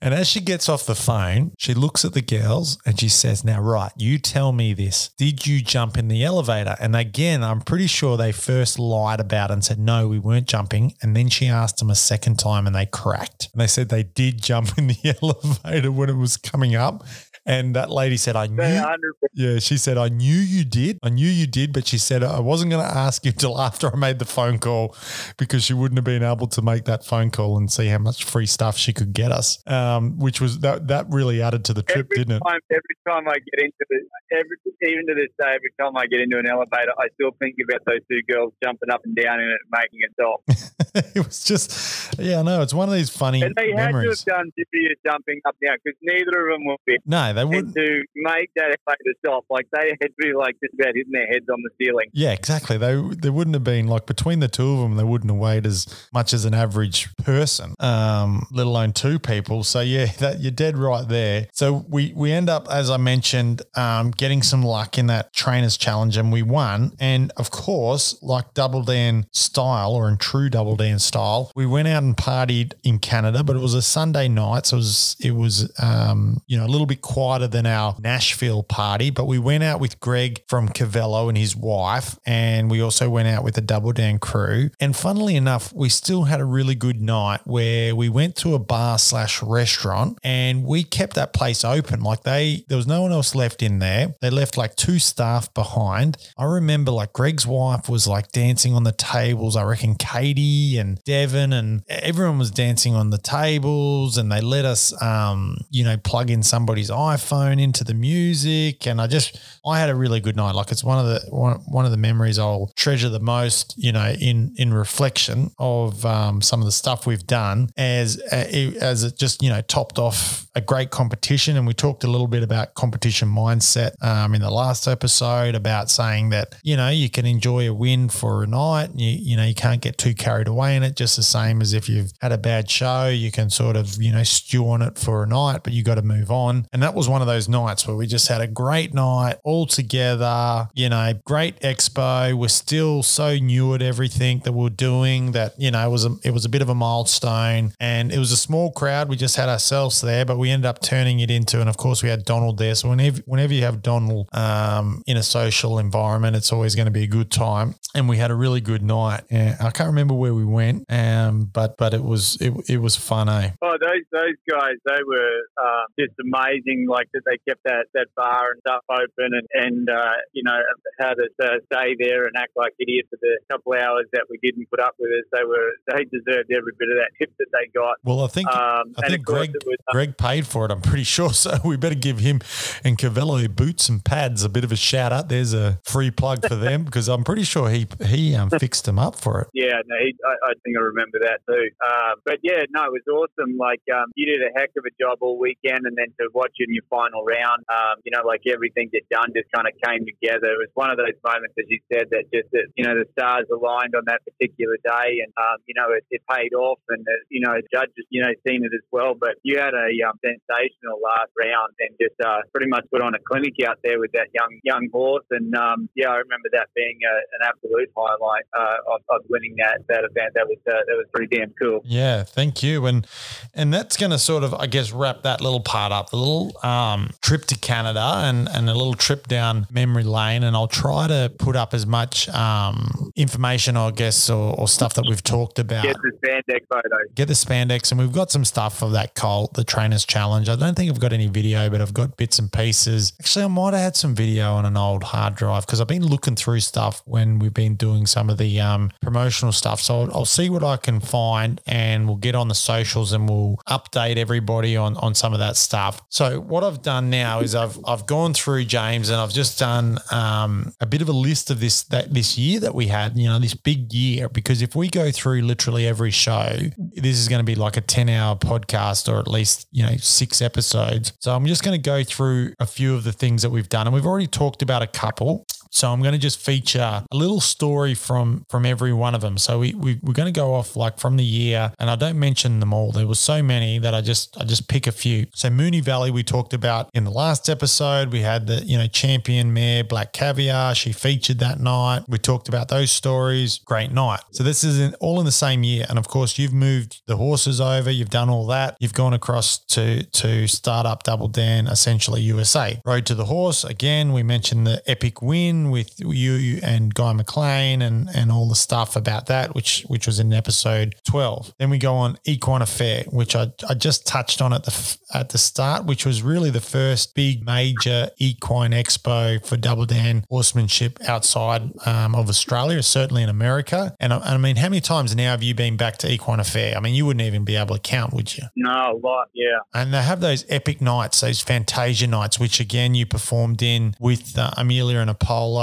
And as she gets off the phone, she looks at the girls and she says, Now, right, you tell me this. Did you jump in the elevator? And again, I'm pretty sure they first lied about it and said, No, we weren't jumping. And then she asked them a second time and they cracked. And they said they did jump in the elevator when it was coming up. And that lady said, I knew. 100%. Yeah, she said, I knew you did. I knew you did, but she said, I wasn't going to ask you till after I made the phone call because she wouldn't have been able to make that phone call and see how much free stuff she could get us, um, which was that, that really added to the trip, every didn't time, every time I get into the, every, even to this day, every time I get into an elevator, I still think about those two girls jumping up and down in it, and making it stop. it? was just, yeah, no, it's one of these funny And they had to have done serious jumping up down because neither of them were fit. No, they wouldn't. to make that elevator stop, like they had to be like just about hitting their heads on the ceiling. Yeah, exactly. They they wouldn't have been like between the two of them, they wouldn't have weighed as much as an average person, um, let alone two people. So yeah, that you're dead right there. So we we end up, as I mentioned, um, getting some luck in that trainers challenge, and we won. And of course, like Double Dan style, or in true Double Dan style, we went out and partied in Canada, but it was a Sunday night, so it was it was um, you know a little bit quieter than our Nashville party. But we went out with Greg from Cavallo and his wife, and we also went out with the Double Down crew. And funnily enough, we still had a really good night where we went to a bar slash restaurant and we kept that place open. Like they, there was no one else left in there. They left like two staff behind. I remember like Greg's wife was like dancing on the tables. I reckon Katie and Devon and everyone was dancing on the tables and they let us, um, you know, plug in somebody's iPhone into the music. And I just, I had a really good night. Like it's one of the, one, one of the memories I'll treasure the most, you know, in, in reflection of um, some of the stuff we've done as, uh, as it just, you know, topped off a great competition. And we talked a little bit about competition mindset um, in the last episode about saying that, you know, you can enjoy a win for a night. You, you know, you can't get too carried away in it, just the same as if you've had a bad show, you can sort of, you know, stew on it for a night, but you got to move on. And that was one of those nights where we just had a great night all together, you know, great expo. We're still so new at everything that we're doing that, you know, it was a, it was a bit of a milestone and it was a small crowd. We just had ourselves there, but we ended up turning it into, and of course we had Donald there. So whenever, whenever you have Donald um, in a social environment, it's always going to be a good time. And we had a really good night. And I can't remember where we we went. Um, but but it was it, it was fun, eh? Oh, those those guys, they were uh, just amazing. Like that, they kept that, that bar and stuff open, and and uh, you know had us uh, stay there and act like idiots for the couple hours that we didn't put up with us. They were they deserved every bit of that tip that they got. Well, I think um, I think Greg was, uh, Greg paid for it. I'm pretty sure. So we better give him and Cavallo boots and pads a bit of a shout out. There's a free plug for them because I'm pretty sure he he um, fixed them up for it. Yeah, no, he, I, I, think I remember that too. Um, but yeah, no, it was awesome. Like um, you did a heck of a job all weekend, and then to watch in your final round, um, you know, like everything that done just kind of came together. It was one of those moments, as you said, that just that you know the stars aligned on that particular day, and um, you know it, it, paid off, and uh, you know judges you know seen it as well. But you had a um, sensational last round, and just uh, pretty much put on a clinic out there with that young young horse, and um, yeah, I remember that being a, an absolute highlight uh, of, of, winning that that event. That was uh, that was pretty damn cool. Yeah, thank you, and and that's going to sort of I guess wrap that little part up, the little um, trip to Canada and and a little trip down memory lane, and I'll try to put up as much um, information, I guess, or, or, stuff that we've talked about. Get the spandex photo. Get the spandex, and we've got some stuff of that colt, the Trainers Challenge. I don't think I've got any video, but I've got bits and pieces. Actually, I might have had some video on an old hard drive because I've been looking through stuff when we've been doing some of the um, promotional stuff. So I'll, I'll see what I can find, and we'll get on the socials and we'll update everybody on on some of that stuff. So what I've done now is I've I've gone through James and I've just done um, a bit of a list of this that this year that we had, you know, this big year. Because if we go through literally every show, this is going to be like a ten hour podcast or at least you know six episodes. So I'm just going to go through a few of the things that we've done, and we've already talked about a couple. So I'm going to just feature a little story from from every one of them. So we, we we're going to go off like from the year, and I don't mention them all. There were so many that I just I just pick a few. So Moonee Valley we talked about in the last episode. We had the you know champion mare Black Caviar. She featured that night. We talked about those stories. Great night. So this is in, all in the same year, and of course you've moved the horses over. You've done all that. You've gone across to to start up Double Dan, essentially USA. Road to the horse again. We mentioned the epic win with you and Guy McLean and, and all the stuff about that, which which was in episode 12. Then we go on Equine Affaire, which I, I just touched on at the at the start, which was really the first big major equine expo for Double Dan horsemanship outside um, of Australia, certainly in America. And I, I, mean, how many times now have you been back to Equine Affaire? I mean, you wouldn't even be able to count, would you? No, a lot, yeah. And they have those epic nights, those Fantasia nights, which again you performed in with uh, Amelia and Apollo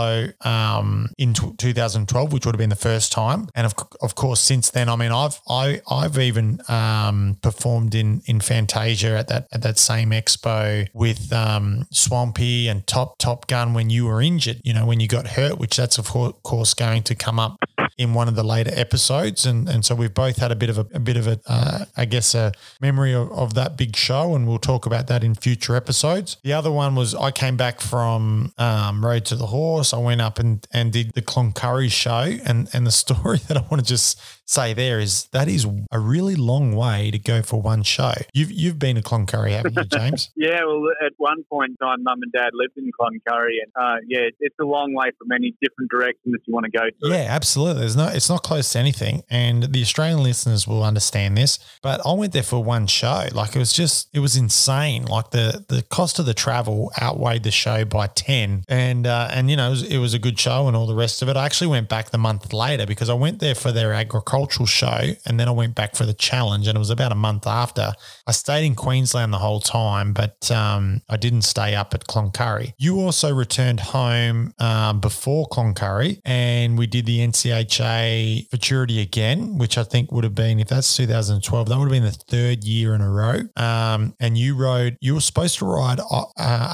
um, in t- 2012, which would have been the first time. And of, of course, since then, I mean, I've I, I've even um, performed in in Fantasia at that that at that same expo with um, Swampy and Top Top Gun when you were injured. You know, when you got hurt, which that's of course going to come up in one of the later episodes, and and so we've both had a bit of a, a bit of a, uh, I guess, a memory of, of, that big show, and we'll talk about that in future episodes. The other one was I came back from um, Road to the Horse. I went up and and did the Cloncurry show, and and the story that I want to just say there is that is a really long way to go for one show. You've you've been to Cloncurry, haven't you, James? yeah, well, at one point in time, Mum and Dad lived in Cloncurry, and uh, yeah, it's a long way from any different direction that you want to go to. Yeah, absolutely. There's no, it's not close to anything, and the Australian listeners will understand this. But I went there for one show. Like it was just, it was insane. Like the the cost of the travel outweighed the show by ten, and uh, and you know it was, it was a good show and all the rest of it. I actually went back the month later because I went there for their agriculture cultural show, and then I went back for the challenge, and it was about a month after. I stayed in Queensland the whole time, but um, I didn't stay up at Cloncurry. You also returned home um, before Cloncurry, and we did the NCHA Futurity again, which I think would have been, if that's 2012, that would have been the third year in a row. Um, and you rode, you were supposed to ride a,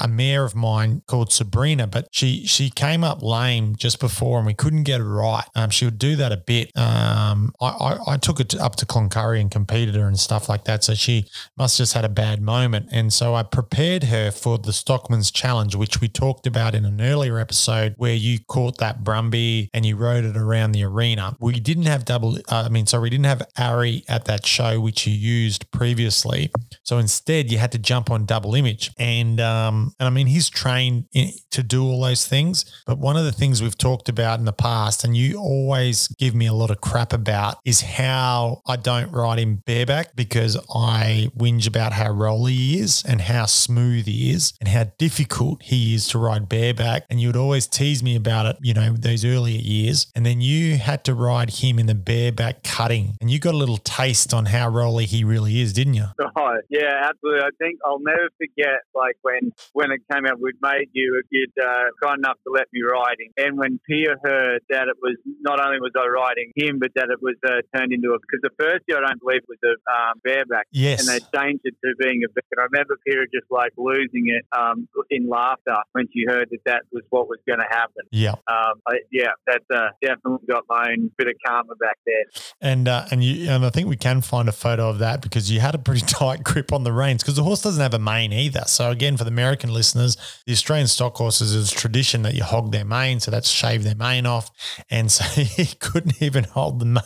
a mare of mine called Sabrina, but she she came up lame just before, and we couldn't get it right. Um, she would do that a bit. Um, I, I, I, took it up to Cloncurry and competed her and stuff like that. So she must just had a bad moment. And so I prepared her for the Stockman's Challenge, which we talked about in an earlier episode where you caught that Brumby and you rode it around the arena. We didn't have double, uh, I mean, sorry, we didn't have Ari at that show, which you used previously. So instead, you had to jump on double image. And, um, and I mean, he's trained in, to do all those things. But one of the things we've talked about in the past, and you always give me a lot of crap about about is how I don't ride him bareback because I whinge about how rolly he is and how smooth he is and how difficult he is to ride bareback. And you would always tease me about it, you know, those earlier years. And then you had to ride him in the bareback cutting and you got a little taste on how rolly he really is, didn't you? Oh, yeah, absolutely. I think I'll never forget, like, when when it came out, we'd made you, if you'd uh, kind enough to let me ride him. And when Pia heard that it was not only was I riding him, but that it was uh, turned into a, because the first year I don't believe was a um, bareback. Yes. And they changed it to being a back. And I remember Pia just like losing it um, in laughter when she heard that that was what was going to happen. Yeah. Um, I, yeah, that's uh, definitely got my own bit of karma back there. And uh, and you and I think we can find a photo of that because you had a pretty tight grip on the reins because the horse doesn't have a mane either. So again, for the American listeners, the Australian stock horses is tradition that you hog their mane, so that's shave their mane off, and so he couldn't even hold the mane.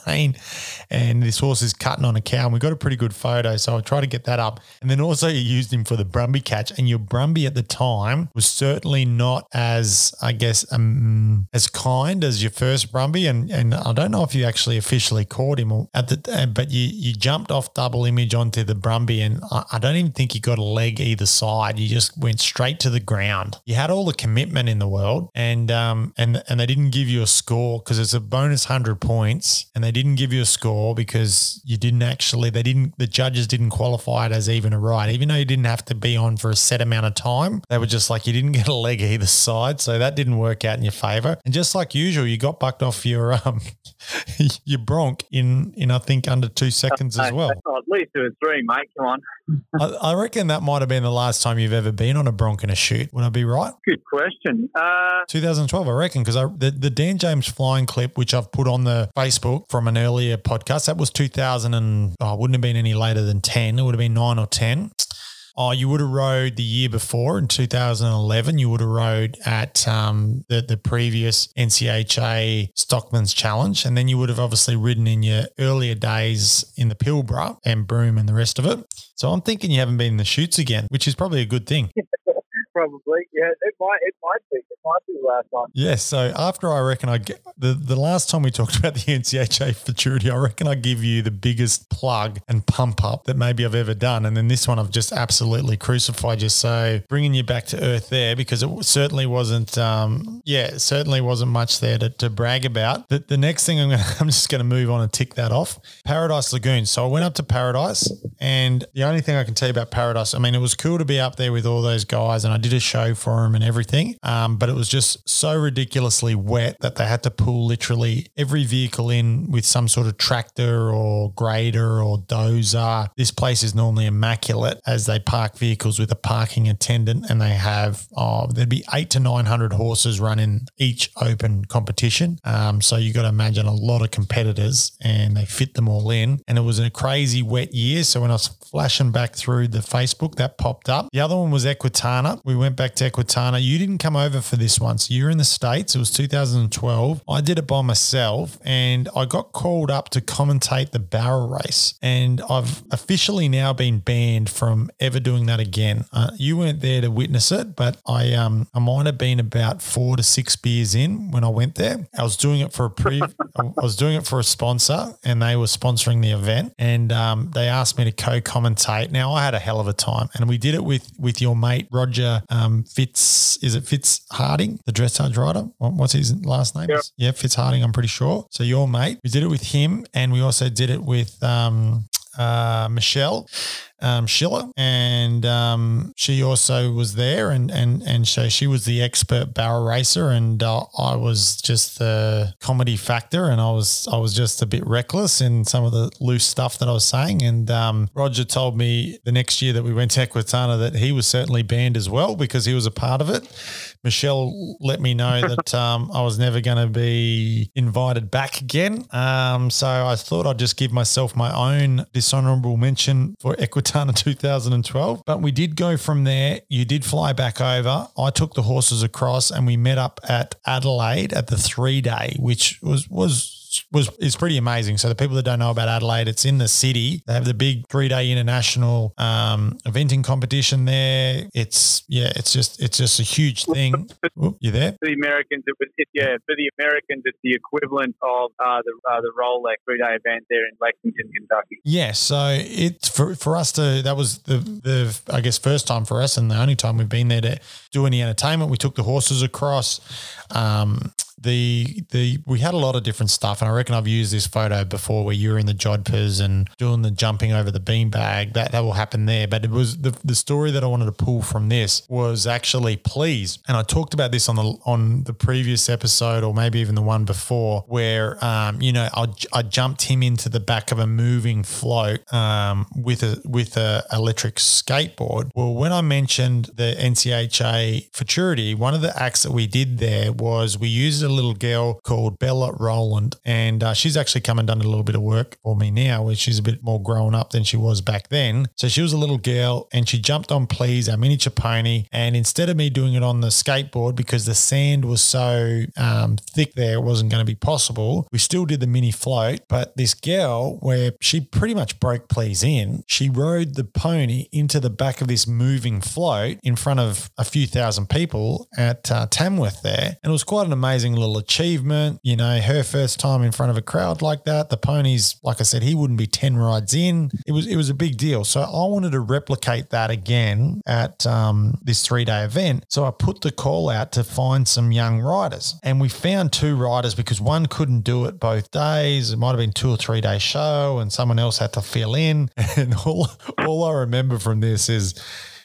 And this horse is cutting on a cow, and we got a pretty good photo, so I'll try to get that up. And then also you used him for the Brumby catch, and your Brumby at the time was certainly not as I guess um, as kind as your first Brumby, and and I don't know if you actually officially caught him at the, uh, but you you jumped off double image onto the Brumby, and I, I don't even think you got a leg either side. You just went straight to the ground. You had all the commitment in the world, and um and and they didn't give you a score because it's a bonus hundred points, and they didn't give you a score because you didn't actually they didn't the judges didn't qualify it as even a ride, even though you didn't have to be on for a set amount of time. They were just like you didn't get a leg either side, so that didn't work out in your favor. And just like usual, you got bucked off your um your bronc in in I think under two seconds as well. At least two or three, mate. Come on. I, I reckon that might have been the last time you've ever been on a bronc in a chute. Would I be right? Good question. Uh, 2012, I reckon, because the, the Dan James flying clip, which I've put on the Facebook from an earlier podcast, that was 2000 and oh, wouldn't have been any later than 10. It would have been nine or 10. Oh, you would have rode the year before in 2011. You would have rode at um, the the previous NCHA Stockman's Challenge, and then you would have obviously ridden in your earlier days in the Pilbara and Broome and the rest of it. So I'm thinking you haven't been in the chutes again, which is probably a good thing. Probably. Yeah, it might. It might be. It might be the last time. Yes. So after I reckon I get the, the last time we talked about the NCHA futurity, I reckon I give you the biggest plug and pump up that maybe I've ever done. And then this one I've just absolutely crucified you. So bringing you back to earth there because it certainly wasn't, um, yeah, certainly wasn't much there to, to brag about. The, the next thing I'm to, I'm just going to move on and tick that off. Paradise Lagoon. So I went up to Paradise and the only thing I can tell you about Paradise, I mean, it was cool to be up there with all those guys and I did a show for him and everything. Um, but it was just so ridiculously wet that they had to pull literally every vehicle in with some sort of tractor or grader or dozer. This place is normally immaculate as they park vehicles with a parking attendant and they have, oh, there'd be eight to 900 horses running each open competition. Um, so you got to imagine a lot of competitors and they fit them all in. And it was a crazy wet year. So when I was flashing back through the Facebook, that popped up. The other one was Equitana. We went back to Equitana. You didn't come over for this one. So you're in the States. It was 2012. I did it by myself and I got called up to commentate the barrel race. And I've officially now been banned from ever doing that again. Uh, you weren't there to witness it, but I um I might have been about four to six beers in when I went there. I was doing it for a pre I was doing it for a sponsor and they were sponsoring the event and um, they asked me to co-commentate. Now I had a hell of a time and we did it with with your mate Roger um, Fitz is it Fitzhardinge, the dressage rider? What's his last name? Yep. Yeah, Fitzhardinge, I'm pretty sure. So your mate. We did it with him and we also did it with um, uh, Michelle um, Schiller, and um, she also was there, and and and so she was the expert barrel racer, and uh, I was just the comedy factor, and I was I was just a bit reckless in some of the loose stuff that I was saying, and um, Roger told me the next year that we went to Equitana that he was certainly banned as well because he was a part of it. Michelle let me know that um, I was never going to be invited back again. Um, so I thought I'd just give myself my own dishonorable mention for Equitana 2012. But we did go from there. You did fly back over. I took the horses across and we met up at Adelaide at the three day, which was was was is pretty amazing. So the people that don't know about Adelaide, it's in the city. They have the big three day international um, eventing competition there. It's yeah, it's just it's just a huge thing. Oop, you there? For the Americans, it was it, yeah. For the Americans, it's the equivalent of uh, the uh, the Rolex three day event there in Lexington, Kentucky. Yeah, so it for for us to that was the the I guess first time for us and the only time we've been there to do any entertainment. We took the horses across. Um, the the we had a lot of different stuff, and I reckon I've used this photo before where you're in the jodhpurs and doing the jumping over the beanbag. That that will happen there. But it was the the story that I wanted to pull from this was actually please, and I talked about this on the on the previous episode or maybe even the one before, where um you know I I jumped him into the back of a moving float um with a with a electric skateboard. Well, when I mentioned the NCHA futurity, one of the acts that we did there was we used a little girl called Bella Rowland, and uh, she's actually come and done a little bit of work for me now, where she's a bit more grown up than she was back then. So she was a little girl, and she jumped on Please, our miniature pony, and instead of me doing it on the skateboard because the sand was so um, thick there, it wasn't going to be possible. We still did the mini float, but this girl, where she pretty much broke Please in, she rode the pony into the back of this moving float in front of a few thousand people at uh, Tamworth there, and it was quite an amazing little achievement. You know, her first time in front of a crowd like that. The ponies, like I said, he wouldn't be ten rides in. It was it was a big deal. So I wanted to replicate that again at um, this three day event. So I put the call out to find some young riders, and we found two riders because one couldn't do it both days. It might have been two or three day show, and someone else had to fill in. And all all I remember from this is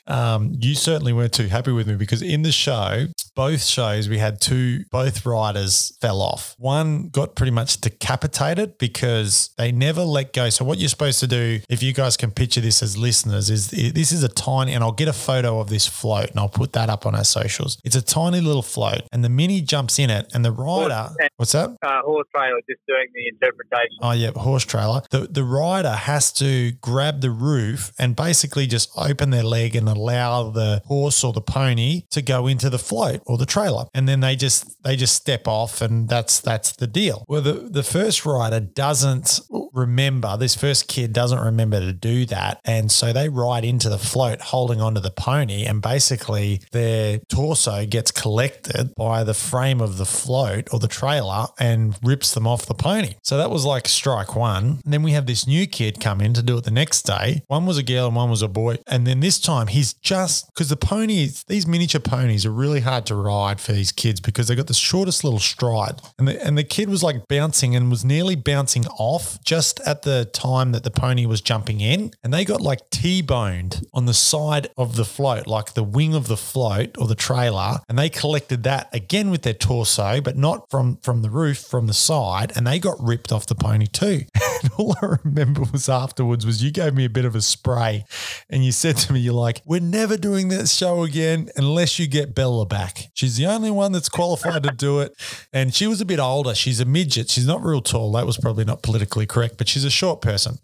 um, you certainly weren't too happy with me because in the show, both shows, we had two, both riders fell off. One got pretty much decapitated because they never let go. So, what you're supposed to do, if you guys can picture this as listeners, is this is a tiny, and I'll get a photo of this float and I'll put that up on our socials. It's a tiny little float, and the mini jumps in it, and the rider, what's that? Uh, horse trailer, just doing the interpretation. Oh, yeah, horse trailer. The, the rider has to grab the roof and basically just open their leg and allow the horse or the pony to go into the float or the trailer. And then they just they just step off and that's that's the deal. Well the, the first rider doesn't remember, this first kid doesn't remember to do that. And so they ride into the float holding onto the pony and basically their torso gets collected by the frame of the float or the trailer and rips them off the pony. So that was like strike one. And then we have this new kid come in to do it the next day. One was a girl and one was a boy. And then this time he's just because the ponies, these miniature ponies are really hard to ride for these kids because they got the shortest little stride. And the, and the kid was like bouncing and was nearly bouncing off just at the time that the pony was jumping in. And they got like T boned on the side of the float, like the wing of the float or the trailer. And they collected that again with their torso, but not from, from the roof, from the side. And they got ripped off the pony too. And all I remember was afterwards was you gave me a bit of a spray and you said to me, you're like, we're never doing this show again unless you get Bella back. She's the only one that's qualified to do it. And she was a bit older. She's a midget. She's not real tall. That was probably not politically correct, but she's a short person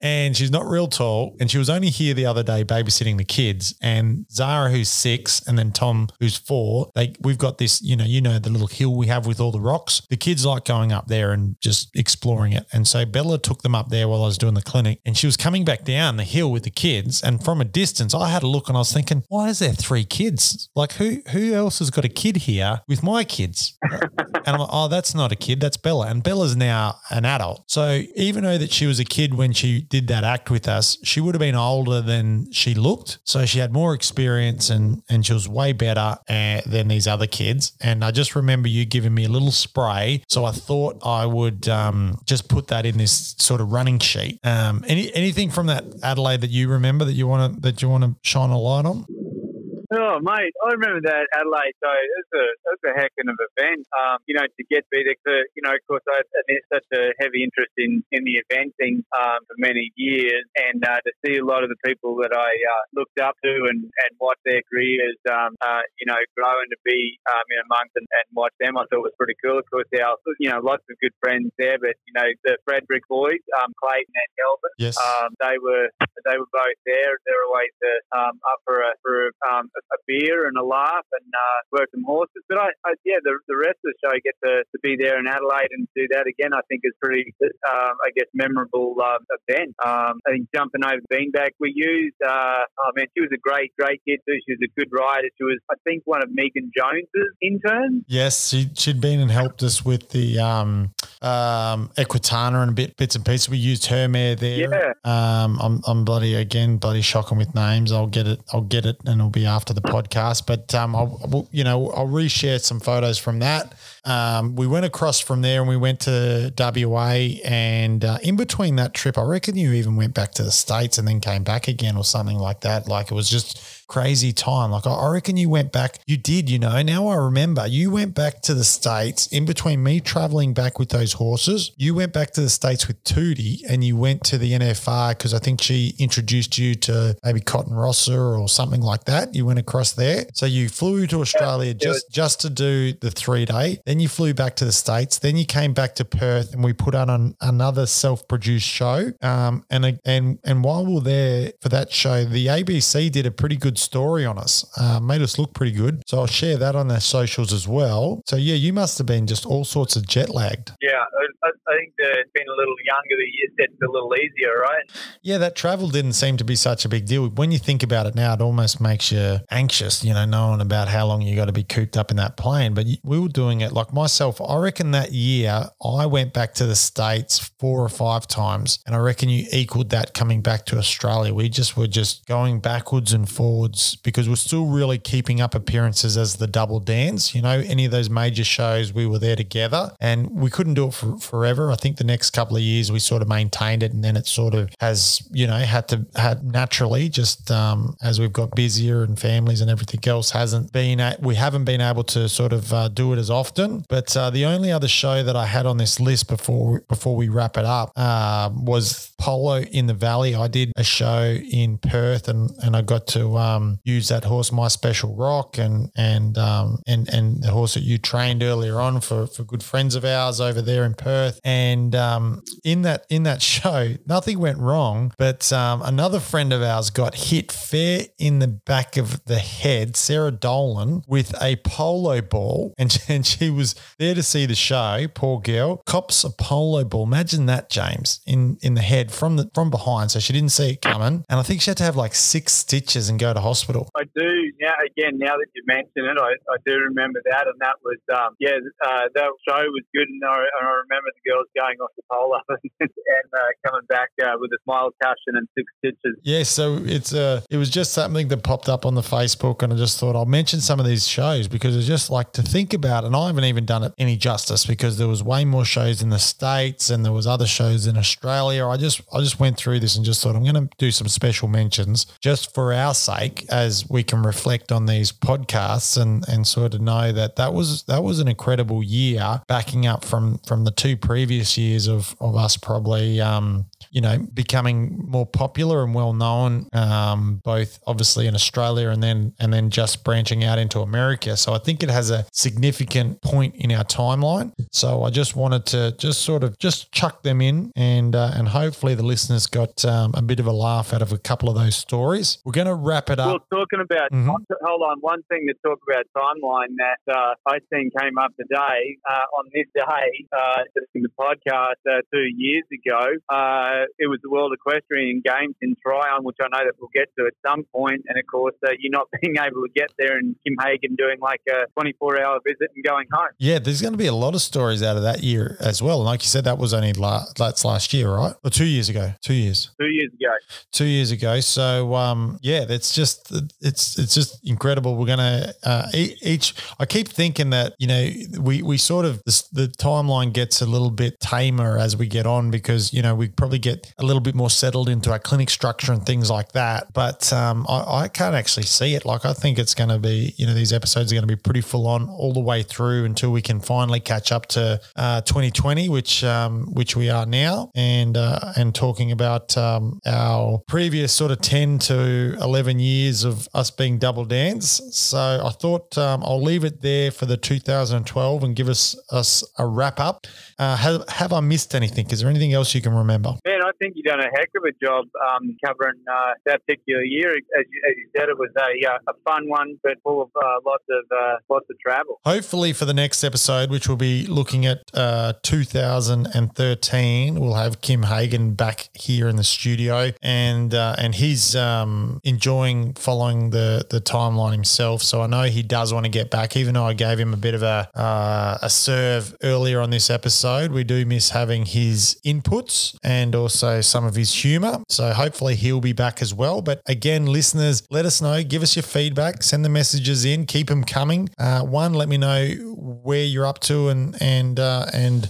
and she's not real tall. And she was only here the other day babysitting the kids. And Zara, who's six, and then Tom, who's four, they we've got this, you know, you know, the little hill we have with all the rocks. The kids like going up there and just exploring it. And so Bella took them up there while I was doing the clinic, and she was coming back down the hill with the kids. And from a distance, I had a look and I was thinking, why is there three kids? Like who who else has got a kid here with my kids? and I'm like, oh, that's not a kid, that's Bella. And Bella's now an adult. So even though that she was a kid when she did that act with us, she would have been older than she looked. So she had more experience and, and she was way better uh, than these other kids. And I just remember you giving me a little spray. So I thought I would um, just put that in this sort of running sheet. Um, any anything from that Adelaide that you remember that you want to that you want to shine a light on? Oh, mate, I remember that Adelaide. So it was a, it was a heck of an event. Um, you know, to get beat, you know, of course, I had such a heavy interest in, in the eventing um, for many years, and uh, to see a lot of the people that I uh, looked up to and, and watch their careers, um, uh, you know, grow and to be um, in amongst and, and watch them, I thought was pretty cool. Of course, our, you know, lots of good friends there, but you know, the Frederick boys, um, Clayton and Kelvin, yes. um, they were they were both there. They're always uh, um, up for a for a, um, a beer and a laugh and uh, work some horses. But I, I yeah, the, the rest of the show get to, to be there in Adelaide and do that again. I think is pretty, um, I guess, memorable uh, event. Um, I think jumping over Beanbag, we used. Uh, oh man, she was a great, great kid too. She was a good rider. She was, I think, one of Megan Jones's interns. Yes, she, she'd been and helped us with the um, um, Equitana and bit bits and pieces. We used her mare there. Yeah. Um, I'm, I'm bloody again bloody shocking with names. I'll get it. I'll get it, and it'll be after the podcast. But um, I'll you know I'll reshare some photos from that. Um, we went across from there and we went to WA. And uh, in between that trip, I reckon you even went back to the States and then came back again or something like that. Like it was just crazy time. Like I reckon you went back, you did, you know. Now I remember you went back to the States in between me traveling back with those horses. You went back to the States with Tootie and you went to the NFR because I think she introduced you to maybe Cotton Rosser or something like that. You went across there. So you flew to Australia just, just to do the three day. Then you flew back to the States. Then you came back to Perth and we put on an, another self produced show. Um, and, and, and while we were there for that show, the ABC did a pretty good story on us, uh, made us look pretty good. So I'll share that on their socials as well. So yeah, you must have been just all sorts of jet lagged. Yeah, I, I think that being a little younger, the years gets a little easier, right? Yeah, that travel didn't seem to be such a big deal. When you think about it now, it almost makes you anxious, you know, knowing about how long you got to be cooped up in that plane. But we were doing it like myself. I reckon that year I went back to the States four or five times, and I reckon you equaled that coming back to Australia. We just were just going backwards and forwards because we're still really keeping up appearances as the double dance. You know, any of those major shows, we were there together and we couldn't do it for forever. I think the next couple of years we sort of maintained it and then it sort of has, you know, had to had naturally just um, as we've got busier and families and everything else hasn't been, at, we haven't been able to sort of uh, do it as often. But uh, the only other show that I had on this list before, before we wrap it up uh, was Polo in the Valley. I did a show in Perth and, and I got to, um, um, use that horse, My Special Rock, and and um, and and the horse that you trained earlier on for for good friends of ours over there in Perth. And um, in that in that show, nothing went wrong, but um, another friend of ours got hit fair in the back of the head, Sarah Dolan, with a polo ball, and, and she was there to see the show. Poor girl, cops a polo ball. Imagine that, James, in in the head from the from behind, so she didn't see it coming, and I think she had to have like six stitches and go to hospital. I do now. Again, now that you mention it, I, I do remember that, and that was um, yeah, uh, that show was good, and I, I remember the girls going off the pole up and, and uh, coming back uh, with a smile cushion and six stitches. Yeah, so it's uh, it was just something that popped up on the Facebook, and I just thought I'll mention some of these shows because it's just like to think about, and I haven't even done it any justice because there was way more shows in the states and there was other shows in Australia. I just I just went through this and just thought I'm going to do some special mentions just for our sake as we can reflect on these podcasts and and sort of know that that was that was an incredible year backing up from from the two previous years of of us probably um, you know, becoming more popular and well known, um, both obviously in Australia and then and then just branching out into America. So I think it has a significant point in our timeline. So I just wanted to just sort of just chuck them in, and uh, and hopefully the listeners got um, a bit of a laugh out of a couple of those stories. We're going to wrap it up. Well, talking about mm-hmm. hold on, one thing to talk about timeline that uh, I seen came up today uh, on this day, uh, in the podcast uh, two years ago. Uh, it was the World Equestrian Games in Tryon, which I know that we'll get to at some point. And of course, uh, you're not being able to get there and Kim Hagen doing like a 24 hour visit and going home. Yeah, there's going to be a lot of stories out of that year as well. And like you said, that was only la- that's last year, right? Or two years ago? Two years. Two years ago. Two years ago. So um, yeah, that's just it's it's just incredible. We're gonna uh, each. I keep thinking that you know we we sort of the, the timeline gets a little bit tamer as we get on because you know we probably get get a little bit more settled into our clinic structure and things like that. But um, I, I, can't actually see it. Like I think it's going to be, you know, these episodes are going to be pretty full on all the way through until we can finally catch up to uh, 2020, which um, which we are now, and uh, and talking about um, our previous sort of 10 to 11 years of us being Double Dans. So I thought um, I'll leave it there for the 2012 and give us us a wrap up. Uh, have, have I missed anything? Is there anything else you can remember? I think you've done a heck of a job um, covering uh, that particular year. As you, as you, said, it was a, uh, a fun one, but full of uh, lots of uh, lots of travel. Hopefully, for the next episode, which we'll be looking at uh, 2013, we'll have Kim Hagen back here in the studio, and and he's um, enjoying following the the timeline himself. So I know he does want to get back, even though I gave him a bit of a a serve earlier on this episode. We do miss having his inputs and also some of his humor. So hopefully he'll be back as well. But again, listeners, let us know. Give us your feedback. Send the messages in. Keep them coming. Uh, one, let me know where you're up to and and uh, and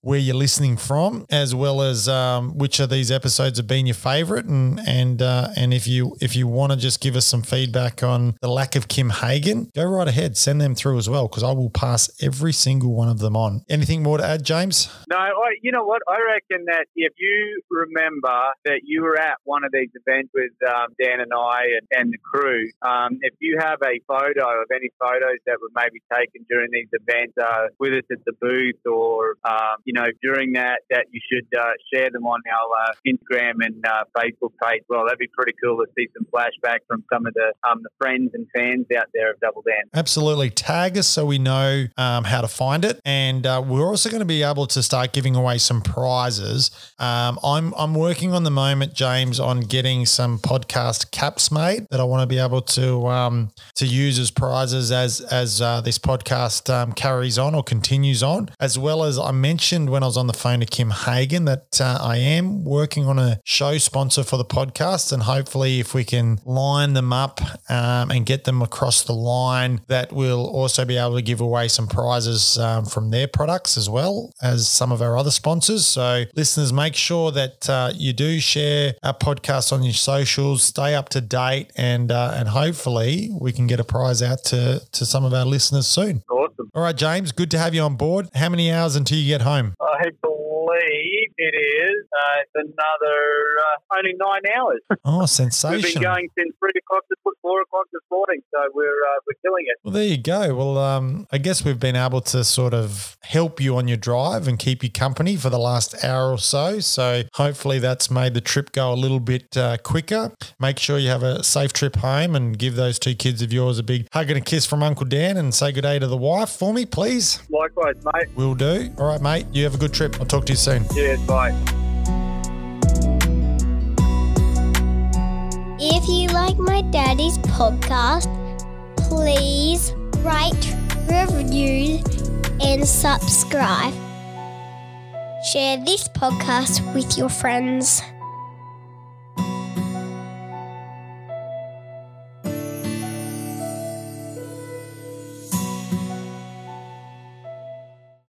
where you're listening from, as well as um, which of these episodes have been your favourite, and and uh, and if you if you want to just give us some feedback on the lack of Kim Hagen, go right ahead, send them through as well, because I will pass every single one of them on. Anything more to add, James? No, I, you know what? I reckon that if you remember that you were at one of these events with um, Dan and I and, and the crew, um, if you have a photo of any photos that were maybe taken during these events uh, with us at the booth or um, you know, during that, that you should uh, share them on our uh, Instagram and uh, Facebook page. Well, that'd be pretty cool to see some flashback from some of the, um, the friends and fans out there of Double Dan. Absolutely. Tag us so we know um, how to find it. And uh, we're also going to be able to start giving away some prizes. Um, I'm, I'm working on the moment, James, on getting some podcast caps made that I want to be able to um, to use as prizes as as uh, this podcast um, carries on or continues on, as well as I mentioned when I was on the phone to Kim Hagen that uh, I am working on a show sponsor for the podcast, and hopefully, if we can line them up um, and get them across the line, that we'll also be able to give away some prizes um, from their products as well as some of our other sponsors. So, listeners, make sure that uh, you do share our podcast on your socials, stay up to date, and uh, and hopefully we can get a prize out to to some of our listeners soon. Awesome. All right, James, good to have you on board. How many hours until you get home? home? I believe it is. Uh, it's another uh, only nine hours. Oh, sensation! We've been going since three o'clock to four o'clock this morning, so we're uh, we're killing it. Well, there you go. Well, um, I guess we've been able to sort of help you on your drive and keep you company for the last hour or so. So hopefully that's made the trip go a little bit uh, quicker. Make sure you have a safe trip home and give those two kids of yours a big hug and a kiss from Uncle Dan and say good day to the wife for me, please. Likewise, mate. Will do. All right, mate. You have a good trip. I'll talk to you soon. Cheers. Bye. If you like my daddy's podcast, please write, review, and subscribe. Share this podcast with your friends.